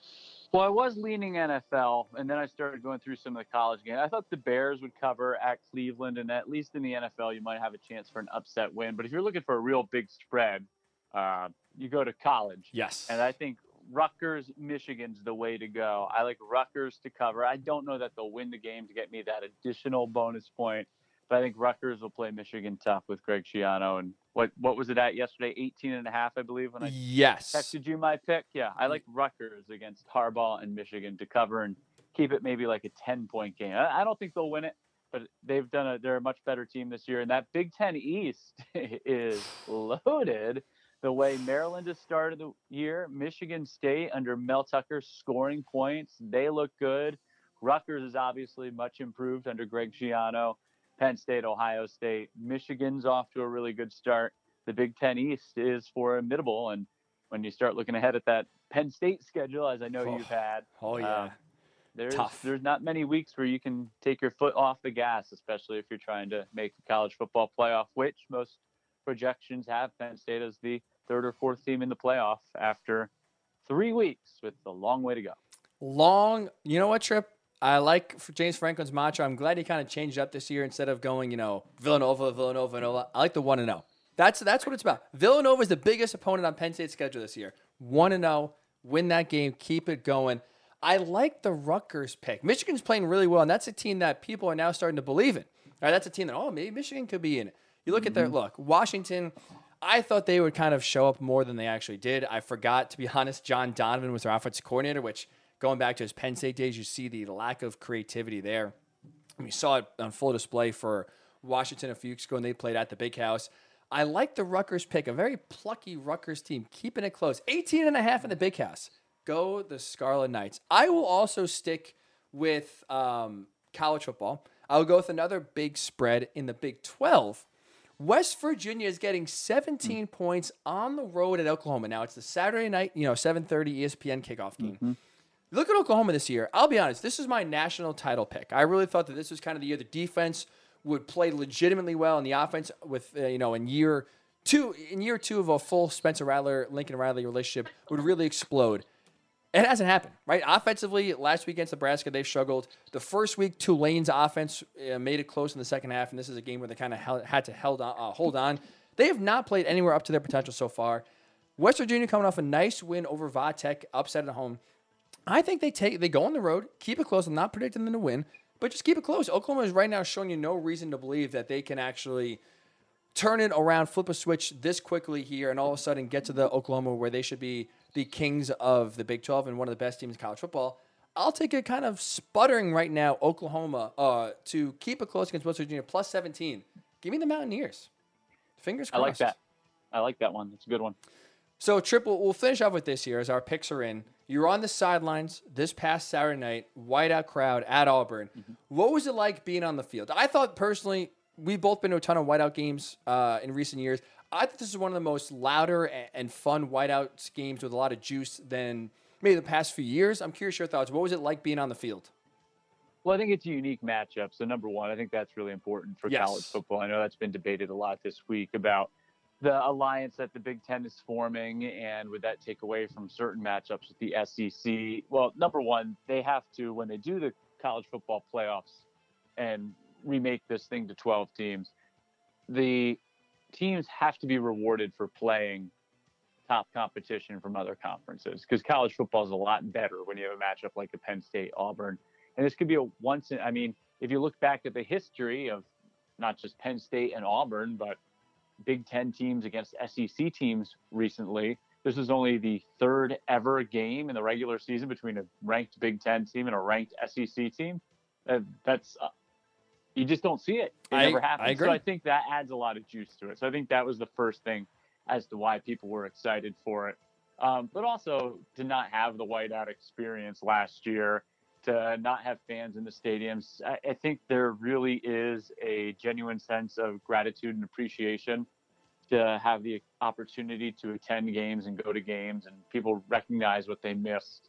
Well, I was leaning NFL, and then I started going through some of the college games. I thought the Bears would cover at Cleveland, and at least in the NFL, you might have a chance for an upset win. But if you're looking for a real big spread, uh, you go to college. Yes. And I think Rutgers, Michigan's the way to go. I like Rutgers to cover. I don't know that they'll win the game to get me that additional bonus point, but I think Rutgers will play Michigan tough with Greg Schiano. And what what was it at yesterday? 18 and a half, I believe, when I yes. texted you my pick. Yeah, I like Rutgers against Harbaugh and Michigan to cover and keep it maybe like a 10 point game. I, don't think they'll win it, but they've done a they're a much better team this year. And that Big Ten East is loaded. The way Maryland has started the year, Michigan State under Mel Tucker scoring points, they look good. Rutgers is obviously much improved under Greg Schiano. Penn State, Ohio State, Michigan's off to a really good start. The Big Ten East is formidable, and when you start looking ahead at that Penn State schedule, as I know Oh, you've had, Oh, yeah. uh, there's Tough. there's not many weeks where you can take your foot off the gas, especially if you're trying to make the college football playoff, which most projections have Penn State as the third or fourth team in the playoff after three weeks with a long way to go. long. You know what, Tripp? I like James Franklin's mantra. I'm glad he kind of changed up this year instead of going, you know, Villanova, Villanova, Villanova. I like the one and zero. That's that's what it's about. Villanova is the biggest opponent on Penn State's schedule this year. One and zero, win that game, keep it going. I like the Rutgers pick. Michigan's playing really well, and that's a team that people are now starting to believe in. All right, that's a team that oh maybe Michigan could be in it. You look at their mm-hmm. look, Washington. I thought they would kind of show up more than they actually did. I forgot, to be honest, John Donovan was their offensive coordinator, which going back to his Penn State days, you see the lack of creativity there. We saw it on full display for Washington a few weeks ago when they played at the Big House. I like the Rutgers pick, a very plucky Rutgers team, keeping it close. 18 and a half in the Big House. Go the Scarlet Knights. I will also stick with um, college football. I will go with another big spread in the Big 12. West Virginia is getting 17 points on the road at Oklahoma. Now it's the Saturday night, you know, 7:30 ESPN kickoff game. Look at Oklahoma this year. I'll be honest, this is my national title pick. I really thought that this was kind of the year the defense would play legitimately well, and the offense with uh, you know in year two in year two of a full Spencer Rattler Lincoln Riley relationship would really explode. It hasn't happened, right? Offensively, last week against Nebraska, they struggled. The first week, Tulane's offense uh, made it close in the second half, and this is a game where they kind of had to held on, uh, hold on. They have not played anywhere up to their potential so far. West Virginia coming off a nice win over Vatek, upset at home. I think they take they go on the road, keep it close. I'm not predicting them to win, but just keep it close. Oklahoma is right now showing you no reason to believe that they can actually turn it around, flip a switch this quickly here, and all of a sudden get to the Oklahoma where they should be the kings of the Big 12 and one of the best teams in college football. I'll take a kind of sputtering right now, Oklahoma, uh, to keep it close against West Virginia, plus 17. Give me the Mountaineers. Fingers I crossed. like that. I like that one. It's a good one. So, Triple, we'll finish off with this here as our picks are in. You're on the sidelines this past Saturday night, whiteout crowd at Auburn. Mm-hmm. What was it like being on the field? I thought personally, we've both been to a ton of whiteout games uh, in recent years. I think this is one of the most louder and fun whiteout games with a lot of juice than maybe the past few years. I'm curious your thoughts. What was it like being on the field? Well, I think it's a unique matchup. So, number one, I think that's really important for yes. college football. I know that's been debated a lot this week about the alliance that the Big Ten is forming, and would that take away from certain matchups with the SEC? Well, number one, they have to when they do the college football playoffs and remake this thing to 12 teams. The teams have to be rewarded for playing top competition from other conferences because college football is a lot better when you have a matchup like a Penn State Auburn. And this could be a once in, I mean, if you look back at the history of not just Penn State and Auburn, but Big Ten teams against SEC teams recently. This is only the third ever game in the regular season between a ranked Big Ten team and a ranked SEC team. Uh, that's uh, you just don't see it. It I, never happens. I agree. So I think that adds a lot of juice to it. So I think that was the first thing as to why people were excited for it. Um, but also to not have the whiteout experience last year, to not have fans in the stadiums. I, I, think there really is a genuine sense of gratitude and appreciation to have the opportunity to attend games and go to games, and people recognize what they missed.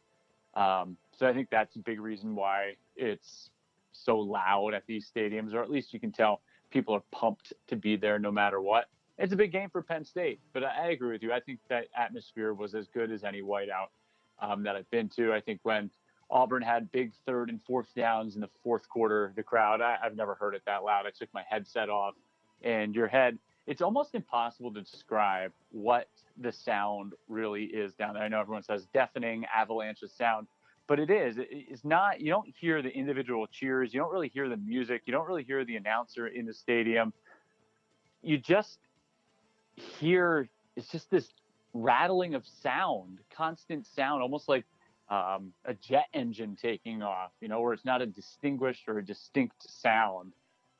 Um, so I think that's a big reason why it's so loud at these stadiums, or at least you can tell people are pumped to be there no matter what. It's a big game for Penn State, but I agree with you. I think that atmosphere was as good as any whiteout um, that I've been to. I think when Auburn had big third and fourth downs in the fourth quarter. The crowd, I, have never heard it that loud. I took my headset off, and your head, it's almost impossible to describe what the sound really is down there. I know everyone says deafening avalanche of sound, but it is. It's not, you don't hear the individual cheers. You don't really hear the music. You don't really hear the announcer in the stadium. You just hear, it's just this rattling of sound, constant sound, almost like um, a jet engine taking off, you know, where it's not a distinguished or a distinct sound.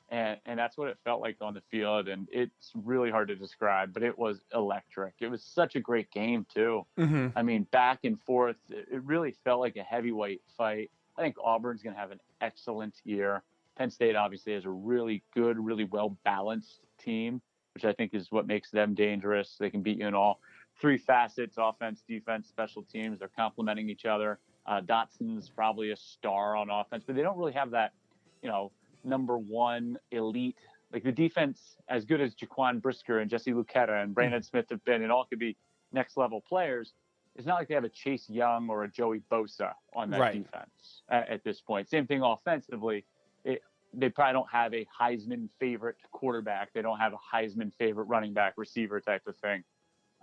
And, and that's what it felt like on the field. And it's really hard to describe, but it was electric. It was such a great game, too. Mm-hmm. I mean, back and forth, it really felt like a heavyweight fight. I think Auburn's going to have an excellent year. Penn State obviously has a really good, really well balanced team, which I think is what makes them dangerous. They can beat you in all three facets offense, defense, special teams. They're complementing each other. Uh, Dotson's probably a star on offense, but they don't really have that, you know, number one elite. Like the defense, as good as Jaquan Brisker and Jesse Luketa and Brandon mm-hmm. Smith have been, and all could be next level players. It's not like they have a Chase Young or a Joey Bosa on that right. defense at, at, this point. Same thing offensively. It, they probably don't have a Heisman favorite quarterback. They don't have a Heisman favorite running back, receiver type of thing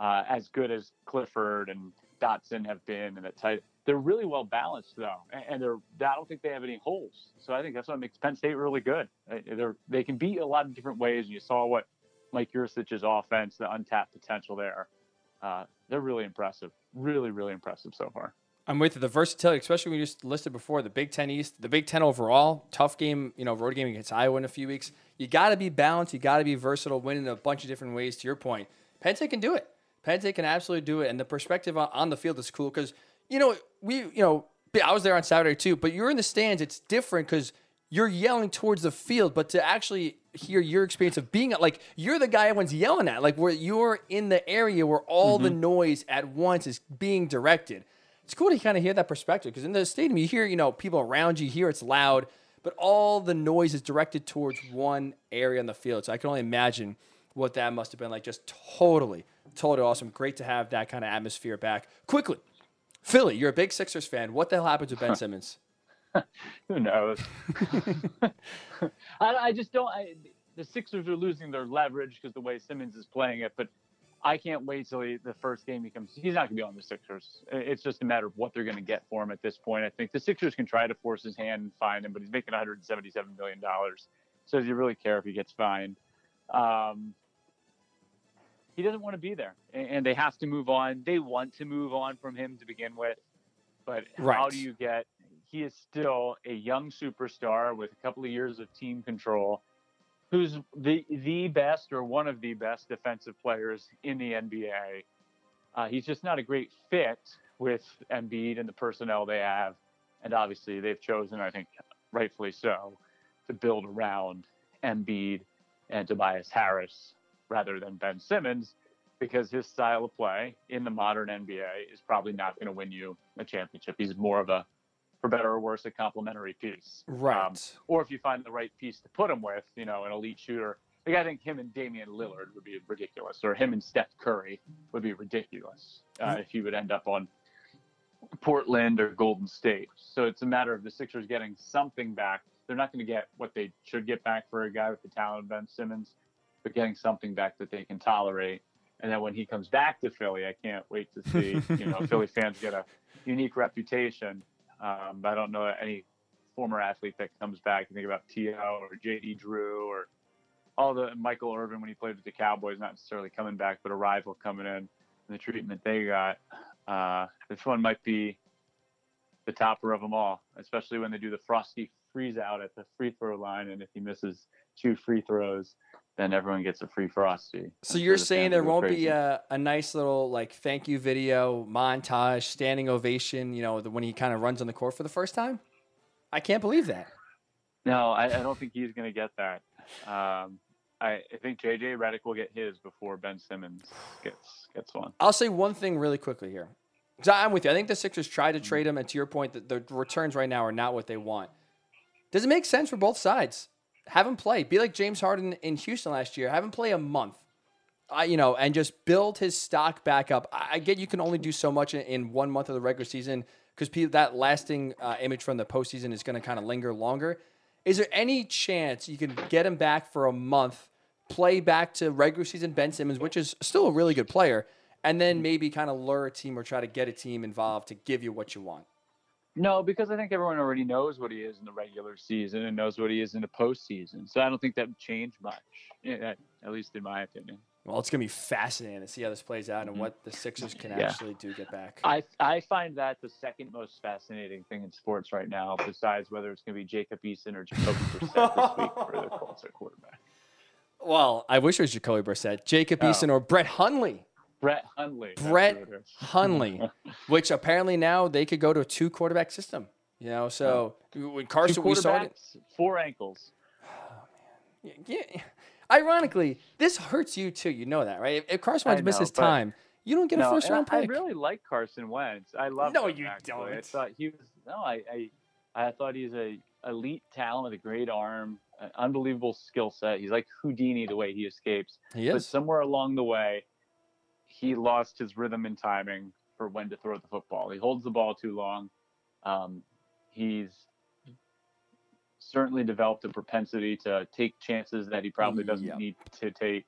uh, as good as Clifford and Dotson have been, and that tight. They're really well balanced though, and they're. I don't think they have any holes. So I think that's what makes Penn State really good. They're they can beat a lot of different ways. And you saw what Mike Yurcich's offense, the untapped potential there. Uh, they're really impressive. Really, really impressive so far. I'm with you. The versatility, especially when you just listed before, the Big Ten East, the Big Ten overall, tough game, you know, road game against Iowa in a few weeks. You got to be balanced. You got to be versatile, winning a bunch of different ways. To your point, Penn State can do it. Penn State can absolutely do it, and the perspective on the field is cool because you know we you know I was there on Saturday too, but you're in the stands. It's different because you're yelling towards the field, but to actually hear your experience of being like you're the guy everyone's yelling at, like where you're in the area where all mm-hmm. the noise at once is being directed. It's cool to kind of hear that perspective because in the stadium you hear you know people around you, hear it's loud, but all the noise is directed towards one area on the field. So I can only imagine what that must have been like. Just totally totally awesome. Great to have that kind of atmosphere back. Quickly, Philly, you're a big Sixers fan. What the hell happened to Ben Simmons? Who knows? I, I, just don't. I, the Sixers are losing their leverage because the way Simmons is playing it, but I can't wait till he, the first game he comes. He's not going to be on the Sixers. It's just a matter of what they're going to get for him at this point. I think the Sixers can try to force his hand and find him, but he's making 177 million dollars. So does he really care if he gets fined? Um, he doesn't want to be there, and they have to move on. They want to move on from him to begin with, but right. how do you get? He is still a young superstar with a couple of years of team control. who's the the best or one of the best defensive players in the NBA. Uh, he's just not a great fit with Embiid and the personnel they have, and obviously they've chosen, I think, rightfully so, to build around Embiid and Tobias Harris rather than Ben Simmons, because his style of play in the modern NBA is probably not going to win you a championship. He's more of a, for better or worse, a complementary piece. Right. Um, or if you find the right piece to put him with, you know, an elite shooter. Like I think him and Damian Lillard would be ridiculous, or him and Steph Curry would be ridiculous uh, if he would end up on Portland or Golden State. So it's a matter of the Sixers getting something back. They're not going to get what they should get back for a guy with the talent of Ben Simmons, but getting something back that they can tolerate. And then when he comes back to Philly, I can't wait to see. You know, Philly fans get a unique reputation. Um, I don't know any former athlete that comes back. You think about T.O. or J.D. Drew or all the Michael Irvin when he played with the Cowboys, not necessarily coming back, but a rival coming in and the treatment they got. Uh, this one might be the topper of them all, especially when they do the frosty freeze out at the free throw line. And if he misses two free throws, then everyone gets a free frosty. So you're the saying there won't crazy. be a, a nice little like thank you video montage, standing ovation, you know, the, when he kind of runs on the court for the first time? I can't believe that. No, I, I don't think he's going to get that. Um, I, I think JJ Redick will get his before Ben Simmons gets gets one. I'll say one thing really quickly here. I'm with you. I think the Sixers tried Mm-hmm. to trade him, and to your point, that the returns right now are not what they want. Does it make sense for both sides? Have him play. Be like James Harden in Houston last year. Have him play a month. I, you know, and just build his stock back up. I, I get you can only do so much in, in one month of the regular season because that lasting uh, image from the postseason is going to kind of linger longer. Is there any chance you can get him back for a month, play back to regular season Ben Simmons, which is still a really good player, and then maybe kind of lure a team or try to get a team involved to give you what you want? No, because I think everyone already knows what he is in the regular season and knows what he is in the postseason. So I don't think that would change much, eh, at least in my opinion. Well, it's going to be fascinating to see how this plays out and mm-hmm. what the Sixers can Yeah. actually do get back. I I find that the second most fascinating thing in sports right now, besides whether it's going to be Jacob Eason or Jacoby Brissett this week for the Colts at quarterback. Well, I wish it was Jacoby Brissett, Jacob Oh. Eason, or Brett Hundley. Brett Hundley. Brett is. Hundley, which apparently now they could go to a two quarterback system. You know, so when Carson, we saw it. four ankles. Oh, yeah, ironically, this hurts you too. You know that, right? If, Carson Wentz misses time, you don't get a No, first and round I, I really like Carson Wentz. I love. Him. No, him, you actually. Don't. I thought he was. No, I, I, I thought he's a elite talent with a great arm, an unbelievable skill set. He's like Houdini the way he escapes. he But somewhere along the way, he lost his rhythm and timing for when to throw the football. He holds the ball too long. Um, he's certainly developed a propensity to take chances that he probably doesn't Yep. need to take.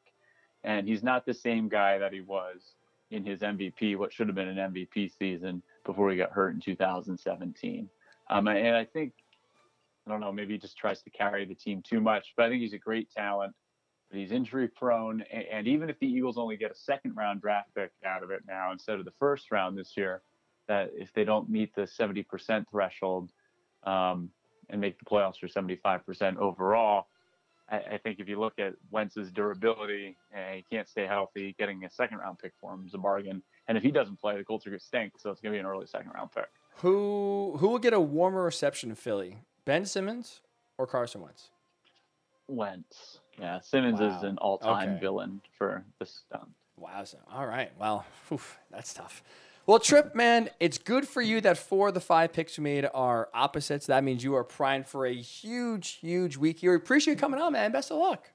And he's not the same guy that he was in his MVP, what should have been an MVP season before he got hurt in 2017. Um, and I think, I don't know, maybe he just tries to carry the team too much, but I think he's a great talent he's injury prone. And even if the Eagles only get a second round draft pick out of it now instead of the first round this year, that if they don't meet the 70% threshold um, and make the playoffs for 75% overall, I, I think if you look at Wentz's durability and he can't stay healthy, getting a second round pick for him is a bargain. And if he doesn't play, the Colts are going to stink. So it's going to be an early second round pick. Who who will get a warmer reception in Philly? Ben Simmons or Carson Wentz? Wentz. Yeah, Simmons is an all time Okay. villain for the stunt. Wow. So, all right. Well, whew, that's tough. Well, Tripp, man, it's good for you that four of the five picks you made are opposites. That means you are primed for a huge, huge week here. Appreciate you coming on, man. Best of luck.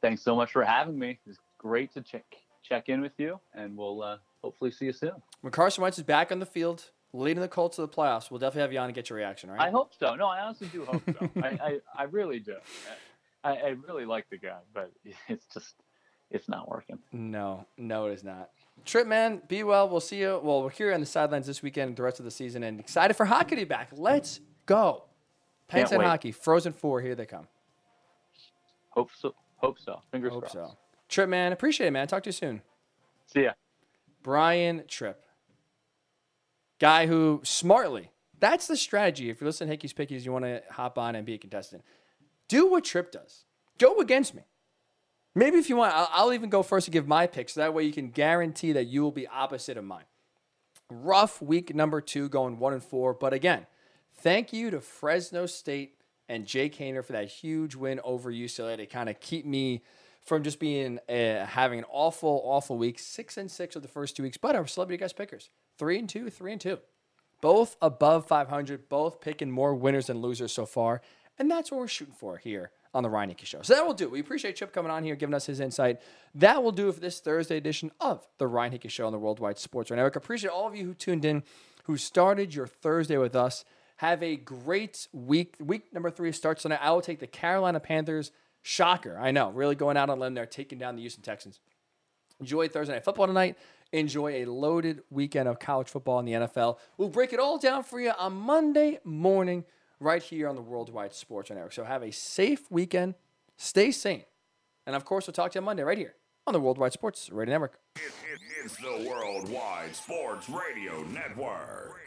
thanks so much for having me. It's great to check check in with you, and we'll uh, hopefully see you soon. When Carson Wentz is back on the field, leading the Colts to the playoffs, we'll definitely have you on and get your reaction, right? I hope so. No, I honestly do hope so. I, I, I really do. I, I really like the guy, but it's just it's not working. No, no, it is not. Tripp, man, be well. We'll see you. Well, we're here on the sidelines this weekend, the rest of the season, and excited for hockey to be back. Let's go. Penn Can't hockey, Frozen Four, here they come. Hope so. Hope so. Fingers Hope crossed. so. Tripp, man, appreciate it, man. Talk to you soon. See ya. Brian Tripp, guy who smartly, that's the strategy. If you listen to Hickey's Pickies, you want to hop on and be a contestant. Do what Tripp does. Go against me. Maybe if you want, I'll, I'll even go first and give my picks. So that way you can guarantee that you will be opposite of mine. Rough week number two, going one and four. But again, thank you to Fresno State and Jake Haener for that huge win over UCLA to kind of keep me from just being uh, having an awful, awful week. Six and six of the first two weeks, but our celebrity guest pickers three and two, three and two, both above 500, both picking more winners than losers so far, and that's what we're shooting for here on the Ryan Hickey Show. So that will do. We appreciate Chip coming on here, giving us his insight. That will do for this Thursday edition of the Ryan Hickey Show on the Worldwide Sports Network. Appreciate all of you who tuned in, who started your Thursday with us. Have a great week. Week number three starts tonight. I will take the Carolina Panthers. Shocker. I know. Really going out on limb there, taking down the Houston Texans. Enjoy Thursday Night Football tonight. Enjoy a loaded weekend of college football in the NFL. We'll break it all down for you on Monday morning right here on the Worldwide Sports Network. So have a safe weekend. Stay sane. And of course, we'll talk to you on Monday right here on the Worldwide Sports Radio Network. It, it, it's the Worldwide Sports Radio Network.